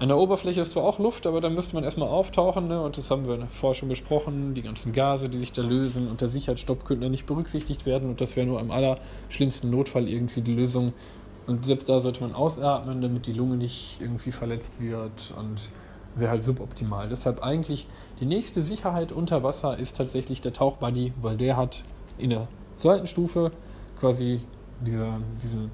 An der Oberfläche ist zwar auch Luft, aber da müsste man erstmal auftauchen, ne? und das haben wir vorher schon besprochen, die ganzen Gase, die sich da lösen und der Sicherheitsstopp könnte nicht berücksichtigt werden und das wäre nur im allerschlimmsten Notfall irgendwie die Lösung. Und selbst da sollte man ausatmen, damit die Lunge nicht irgendwie verletzt wird und wäre halt suboptimal. Deshalb eigentlich die nächste Sicherheit unter Wasser ist tatsächlich der Tauchbuddy, weil der hat in der zweiten Stufe quasi dieser, diesen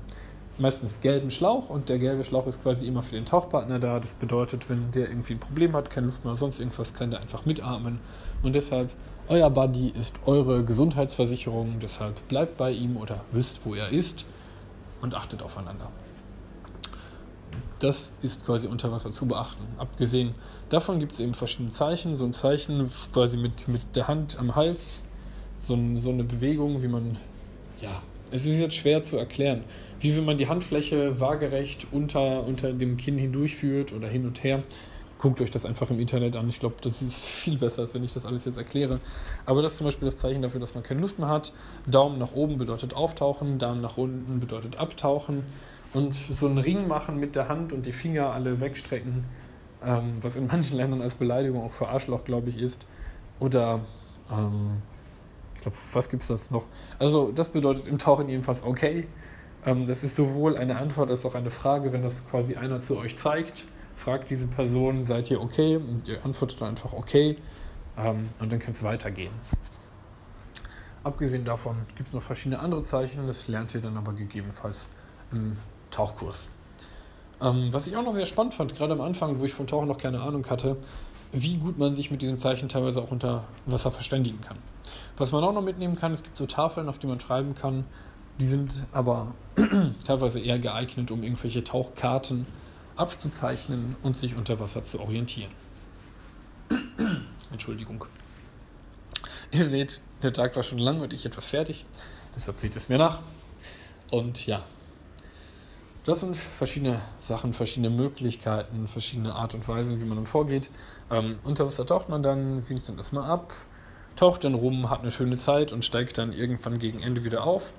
meistens gelben Schlauch und der gelbe Schlauch ist quasi immer für den Tauchpartner da. Das bedeutet, wenn der irgendwie ein Problem hat, keine Luft mehr, sonst irgendwas, kann der einfach mitatmen. Und deshalb, euer Buddy ist eure Gesundheitsversicherung. Deshalb bleibt bei ihm oder wisst, wo er ist und achtet aufeinander. Das ist quasi unter Wasser zu beachten. Abgesehen davon gibt es eben verschiedene Zeichen. So ein Zeichen quasi mit, mit der Hand am Hals, so, so eine Bewegung, wie man ja, es ist jetzt schwer zu erklären, wie wenn man die Handfläche waagerecht unter, unter dem Kinn hindurchführt oder hin und her. Guckt euch das einfach im Internet an. Ich glaube, das ist viel besser, als wenn ich das alles jetzt erkläre. Aber das ist zum Beispiel das Zeichen dafür, dass man keine Luft mehr hat. Daumen nach oben bedeutet auftauchen, Daumen nach unten bedeutet abtauchen. und so einen Ring machen mit der Hand und die Finger alle wegstrecken, ähm, was in manchen Ländern als Beleidigung auch für Arschloch, glaube ich, ist. Oder, ähm, ich glaube, was gibt es das noch? Also, das bedeutet im Tauchen jedenfalls okay. Ähm, das ist sowohl eine Antwort als auch eine Frage, wenn das quasi einer zu euch zeigt. Fragt diese Person, seid ihr okay? Und ihr antwortet dann einfach okay. Ähm, und dann kann es weitergehen. Abgesehen davon gibt es noch verschiedene andere Zeichen, das lernt ihr dann aber gegebenenfalls im Tauchkurs. Ähm, was ich auch noch sehr spannend fand, gerade am Anfang, wo ich von Tauchen noch keine Ahnung hatte, wie gut man sich mit diesen Zeichen teilweise auch unter Wasser verständigen kann. Was man auch noch mitnehmen kann, es gibt so Tafeln, auf die man schreiben kann, die sind aber teilweise eher geeignet, um irgendwelche Tauchkarten abzuzeichnen und sich unter Wasser zu orientieren. Entschuldigung. Ihr seht, der Tag war schon lang und ich etwas fertig. Deshalb seht es mir nach. Und ja, das sind verschiedene Sachen, verschiedene Möglichkeiten, verschiedene Art und Weisen, wie man dann vorgeht. Ähm, unter Wasser taucht man dann, sinkt dann erstmal ab, taucht dann rum, hat eine schöne Zeit und steigt dann irgendwann gegen Ende wieder auf.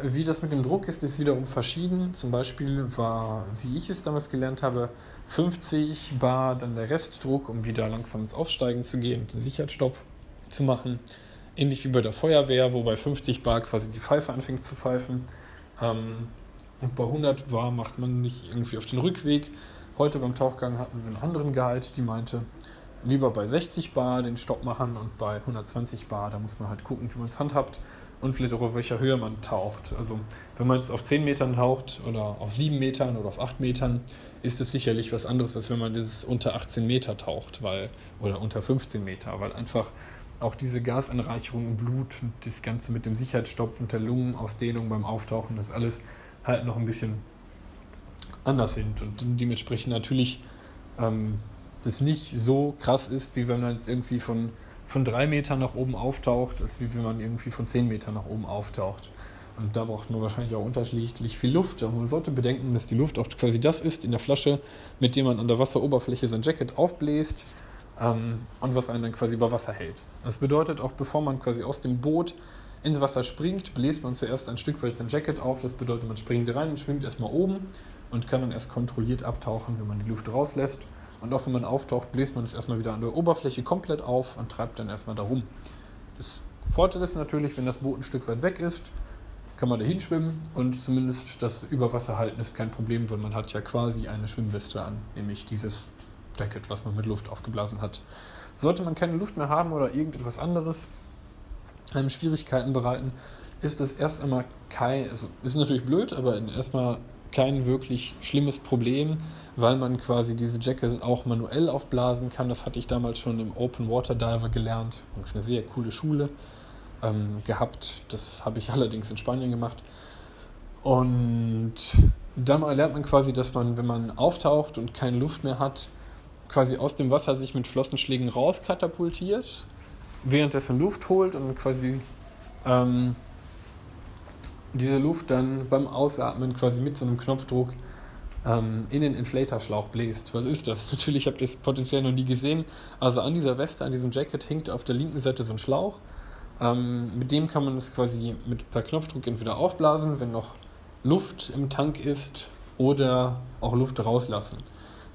Wie das mit dem Druck ist, ist wiederum verschieden. Zum Beispiel war, wie ich es damals gelernt habe, 50 Bar dann der Restdruck, um wieder langsam ins Aufsteigen zu gehen und den Sicherheitsstopp zu machen. Ähnlich wie bei der Feuerwehr, wo bei 50 Bar quasi die Pfeife anfängt zu pfeifen. Ähm, und bei 100 Bar macht man nicht irgendwie auf den Rückweg. Heute beim Tauchgang hatten wir einen anderen Guide, die meinte, lieber bei 60 Bar den Stopp machen und bei 120 Bar, da muss man halt gucken, wie man es handhabt und vielleicht auch auf welcher Höhe man taucht. Also wenn man jetzt auf 10 Metern taucht oder auf 7 Metern oder auf 8 Metern, ist es sicherlich was anderes, als wenn man das unter 18 Meter taucht, weil, oder unter 15 Meter, weil einfach auch diese Gasanreicherung im Blut und das Ganze mit dem Sicherheitsstopp und der Lungenausdehnung beim Auftauchen, das alles halt noch ein bisschen anders sind und dementsprechend natürlich ähm, das nicht so krass ist, wie wenn man jetzt irgendwie von, von drei Metern nach oben auftaucht, als wie wenn man irgendwie von zehn Metern nach oben auftaucht. Und da braucht man wahrscheinlich auch unterschiedlich viel Luft. Aber man sollte bedenken, dass die Luft auch quasi das ist in der Flasche, mit dem man an der Wasseroberfläche sein Jacket aufbläst ähm, und was einen dann quasi über Wasser hält. Das bedeutet auch, bevor man quasi aus dem Boot ins Wasser springt, bläst man zuerst ein Stück weit sein Jacket auf. Das bedeutet, man springt rein und schwimmt erstmal oben und kann dann erst kontrolliert abtauchen, wenn man die Luft rauslässt. Und auch wenn man auftaucht, bläst man es erstmal wieder an der Oberfläche komplett auf und treibt dann erstmal da rum. Das Vorteil ist natürlich, wenn das Boot ein Stück weit weg ist, kann man da hinschwimmen und zumindest das Überwasserhalten ist kein Problem, weil man hat ja quasi eine Schwimmweste an, nämlich dieses Jacket, was man mit Luft aufgeblasen hat. Sollte man keine Luft mehr haben oder irgendetwas anderes, einem Schwierigkeiten bereiten, ist es erst einmal kein, also ist natürlich blöd, aber erstmal kein wirklich schlimmes Problem, weil man quasi diese Jacket auch manuell aufblasen kann. Das hatte ich damals schon im Open Water Diver gelernt. Das ist eine sehr coole Schule ähm, gehabt. Das habe ich allerdings in Spanien gemacht. Und dann lernt man quasi, dass man, wenn man auftaucht und keine Luft mehr hat, quasi aus dem Wasser sich mit Flossenschlägen rauskatapultiert währenddessen Luft holt und quasi ähm, diese Luft dann beim Ausatmen quasi mit so einem Knopfdruck ähm, in den Inflatorschlauch bläst. Was ist das? Natürlich habt ihr es potenziell noch nie gesehen. Also an dieser Weste, an diesem Jacket hängt auf der linken Seite so ein Schlauch. Ähm, mit dem kann man es quasi mit per Knopfdruck entweder aufblasen, wenn noch Luft im Tank ist, oder auch Luft rauslassen.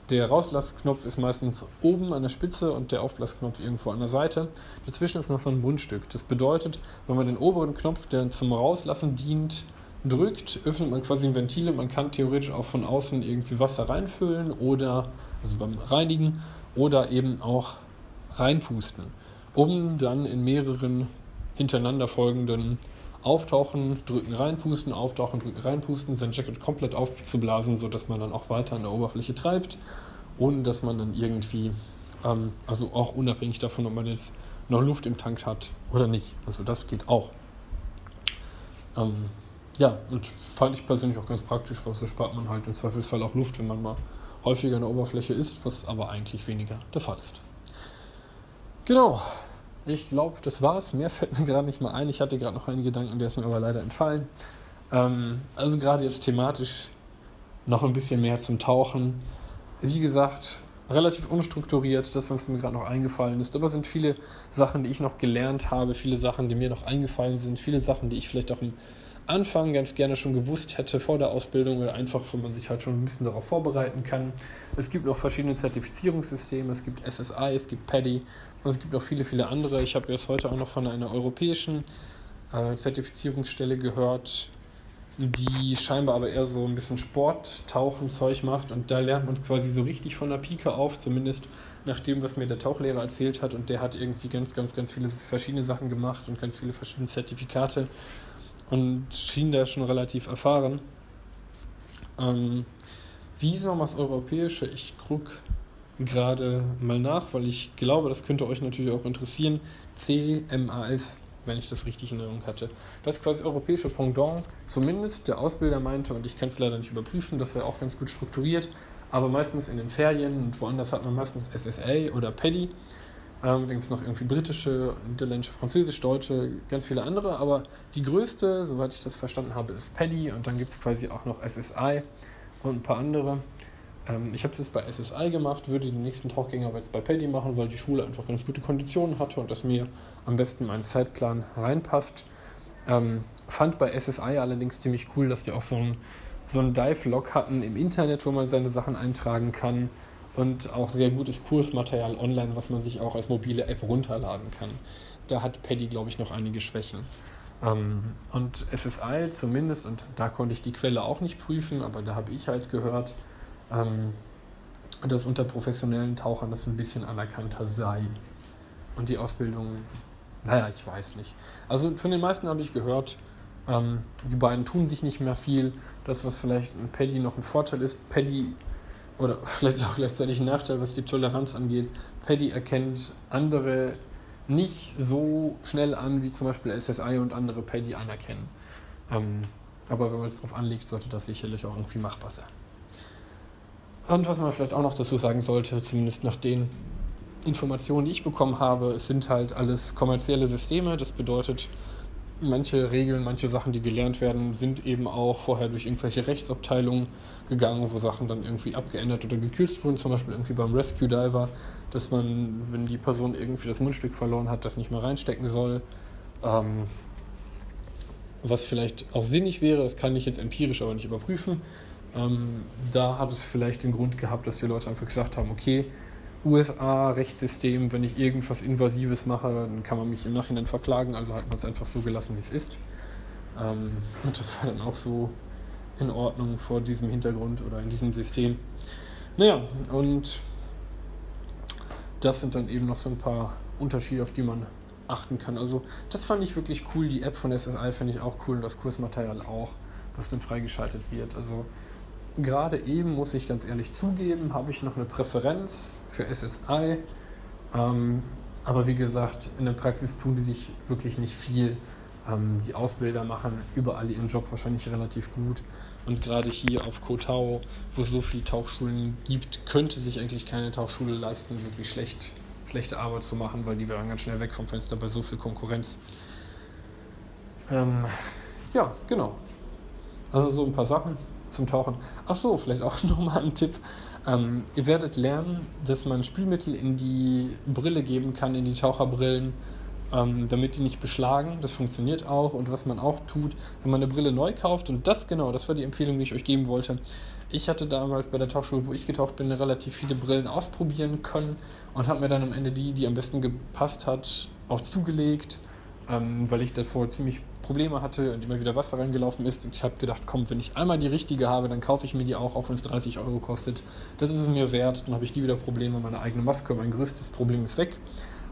Der Rauslassknopf ist meistens oben an der Spitze und der Aufblasknopf irgendwo an der Seite. Dazwischen ist noch so ein Mundstück. Das bedeutet, wenn man den oberen Knopf, der zum Rauslassen dient, drückt, öffnet man quasi ein Ventil und man kann theoretisch auch von außen irgendwie Wasser reinfüllen oder, also beim Reinigen, oder eben auch reinpusten, um dann in mehreren hintereinander folgenden Auftauchen, drücken, reinpusten, auftauchen, drücken, reinpusten, sein Jacket komplett aufzublasen, sodass man dann auch weiter an der Oberfläche treibt, ohne dass man dann irgendwie, ähm, also auch unabhängig davon, ob man jetzt noch Luft im Tank hat oder nicht. Also das geht auch. Ähm, ja, und fand ich persönlich auch ganz praktisch, weil so spart man halt im Zweifelsfall auch Luft, wenn man mal häufiger an der Oberfläche ist, was aber eigentlich weniger der Fall ist. Genau, ich glaube, das war's. Mehr fällt mir gerade nicht mal ein. Ich hatte gerade noch einen Gedanken, der ist mir aber leider entfallen. Ähm, also gerade jetzt thematisch noch ein bisschen mehr zum Tauchen. Wie gesagt, relativ unstrukturiert, das, was mir gerade noch eingefallen ist. Aber es sind viele Sachen, die ich noch gelernt habe, viele Sachen, die mir noch eingefallen sind, viele Sachen, die ich vielleicht auch im Anfang ganz gerne schon gewusst hätte vor der Ausbildung oder einfach, wenn man sich halt schon ein bisschen darauf vorbereiten kann. Es gibt noch verschiedene Zertifizierungssysteme, es gibt SSI, es gibt PADI und es gibt noch viele, viele andere. Ich habe jetzt heute auch noch von einer europäischen äh, Zertifizierungsstelle gehört, die scheinbar aber eher so ein bisschen Sporttauchen-Zeug macht und da lernt man quasi so richtig von der Pike auf, zumindest nach dem, was mir der Tauchlehrer erzählt hat und der hat irgendwie ganz, ganz, ganz viele verschiedene Sachen gemacht und ganz viele verschiedene Zertifikate und schien da schon relativ erfahren. Ähm, wie ist noch das Europäische? Ich gucke gerade mal nach, weil ich glaube, das könnte euch natürlich auch interessieren. CMAS, wenn ich das richtig in Erinnerung hatte. Das ist quasi europäische Pendant, zumindest der Ausbilder meinte, und ich kann es leider nicht überprüfen, das wäre auch ganz gut strukturiert, aber meistens in den Ferien und woanders hat man meistens SSA oder PADI. Ähm, dann gibt es noch irgendwie britische, niederländische, französisch, deutsche, ganz viele andere, aber die größte, soweit ich das verstanden habe, ist PADI und dann gibt es quasi auch noch SSI und ein paar andere. Ähm, ich habe jetzt bei SSI gemacht, würde den nächsten Tauchgänger aber jetzt bei PADI machen, weil die Schule einfach ganz gute Konditionen hatte und das mir am besten in meinen Zeitplan reinpasst. Ähm, fand bei SSI allerdings ziemlich cool, dass die auch so ein so einen Dive-Log hatten im Internet, wo man seine Sachen eintragen kann und auch sehr gutes Kursmaterial online, was man sich auch als mobile App runterladen kann. Da hat Paddy, glaube ich, noch einige Schwächen. Ähm, und SSI zumindest, und da konnte ich die Quelle auch nicht prüfen, aber da habe ich halt gehört, ähm, dass unter professionellen Tauchern das ein bisschen anerkannter sei. Und die Ausbildung, naja, ich weiß nicht. Also von den meisten habe ich gehört, ähm, die beiden tun sich nicht mehr viel. Das, was vielleicht ein Paddy noch ein Vorteil ist, Paddy, oder vielleicht auch gleichzeitig ein Nachteil, was die Toleranz angeht, Paddy erkennt andere nicht so schnell an, wie zum Beispiel SSI und andere Paddy anerkennen. Ähm, aber wenn man es darauf anlegt, sollte das sicherlich auch irgendwie machbar sein. Und was man vielleicht auch noch dazu sagen sollte, zumindest nach den Informationen, die ich bekommen habe, es sind halt alles kommerzielle Systeme. Das bedeutet, manche Regeln, manche Sachen, die gelernt werden, sind eben auch vorher durch irgendwelche Rechtsabteilungen gegangen, wo Sachen dann irgendwie abgeändert oder gekürzt wurden, zum Beispiel irgendwie beim Rescue Diver, dass man, wenn die Person irgendwie das Mundstück verloren hat, das nicht mehr reinstecken soll. Ähm, was vielleicht auch sinnig wäre, das kann ich jetzt empirisch aber nicht überprüfen. Ähm, da hat es vielleicht den Grund gehabt, dass die Leute einfach gesagt haben, okay, USA-Rechtssystem, wenn ich irgendwas Invasives mache, dann kann man mich im Nachhinein verklagen, also hat man es einfach so gelassen, wie es ist. Ähm, und das war dann auch so in Ordnung vor diesem Hintergrund oder in diesem System. Naja, und das sind dann eben noch so ein paar Unterschiede, auf die man achten kann. Also das fand ich wirklich cool. Die App von SSI finde ich auch cool und das Kursmaterial auch, was dann freigeschaltet wird. Also gerade eben, muss ich ganz ehrlich zugeben, habe ich noch eine Präferenz für SSI. Ähm, aber wie gesagt, in der Praxis tun die sich wirklich nicht viel. Ähm, die Ausbilder machen überall ihren Job wahrscheinlich relativ gut. Und gerade hier auf Kotau, wo es so viele Tauchschulen gibt, könnte sich eigentlich keine Tauchschule leisten, wirklich schlecht, schlechte Arbeit zu machen, weil die wären ganz schnell weg vom Fenster bei so viel Konkurrenz. Ähm, ja, genau. Also so ein paar Sachen zum Tauchen. Ach so, vielleicht auch nochmal ein Tipp. Ähm, ihr werdet lernen, dass man Spülmittel in die Brille geben kann, in die Taucherbrillen, ähm, damit die nicht beschlagen. Das funktioniert auch. Und was man auch tut, wenn man eine Brille neu kauft, und das genau, das war die Empfehlung, die ich euch geben wollte. Ich hatte damals bei der Tauchschule, wo ich getaucht bin, relativ viele Brillen ausprobieren können und habe mir dann am Ende die, die am besten gepasst hat, auch zugelegt, ähm, weil ich davor ziemlich Probleme hatte und immer wieder Wasser reingelaufen ist. Und ich habe gedacht, komm, wenn ich einmal die richtige habe, dann kaufe ich mir die auch, auch wenn es 30 Euro kostet. Das ist es mir wert. Dann habe ich nie wieder Probleme. Meine eigene Maske, mein größtes Problem ist weg.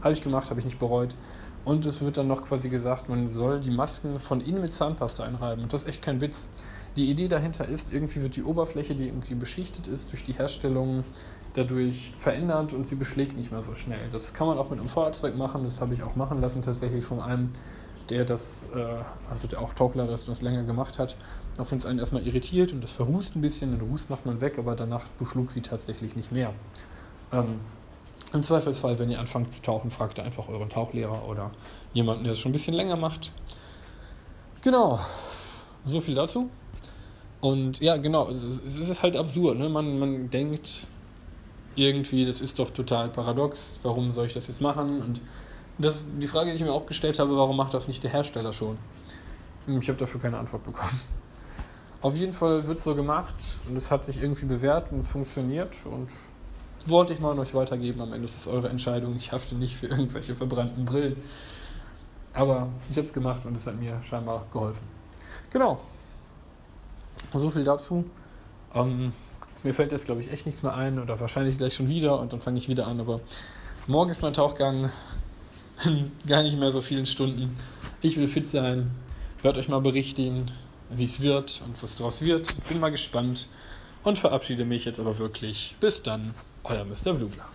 Habe ich gemacht, habe ich nicht bereut. Und es wird dann noch quasi gesagt, man soll die Masken von innen mit Zahnpasta einreiben. Und das ist echt kein Witz. Die Idee dahinter ist, irgendwie wird die Oberfläche, die irgendwie beschichtet ist durch die Herstellung, dadurch verändert und sie beschlägt nicht mehr so schnell. Das kann man auch mit einem Feuerzeug machen. Das habe ich auch machen lassen, tatsächlich von einem der das, äh, also der auch Tauchlehrer ist und das länger gemacht hat, auch wenn es einen erstmal irritiert und das verrußt ein bisschen, den Ruß macht man weg, aber danach beschlug sie tatsächlich nicht mehr. Ähm, Im Zweifelsfall, wenn ihr anfangt zu tauchen, fragt ihr einfach euren Tauchlehrer oder jemanden, der es schon ein bisschen länger macht. Genau, so viel dazu. Und ja, genau, es ist halt absurd. Ne? Man, man denkt irgendwie, das ist doch total paradox, warum soll ich das jetzt machen? Und das, die Frage, die ich mir auch gestellt habe, warum macht das nicht der Hersteller schon? Hm, ich habe dafür keine Antwort bekommen. Auf jeden Fall wird es so gemacht und es hat sich irgendwie bewährt und es funktioniert und wollte ich mal an euch weitergeben. Am Ende ist es eure Entscheidung. Ich hafte nicht für irgendwelche verbrannten Brillen. Aber ich habe es gemacht und es hat mir scheinbar geholfen. Genau. So viel dazu. Ähm, mir fällt jetzt, glaube ich, echt nichts mehr ein oder wahrscheinlich gleich schon wieder und dann fange ich wieder an. Aber morgen ist mein Tauchgang. Gar nicht mehr so vielen Stunden. Ich will fit sein. Werde euch mal berichten, wie es wird und was daraus wird. Bin mal gespannt und verabschiede mich jetzt aber wirklich. Bis dann, euer Mr. Blugler.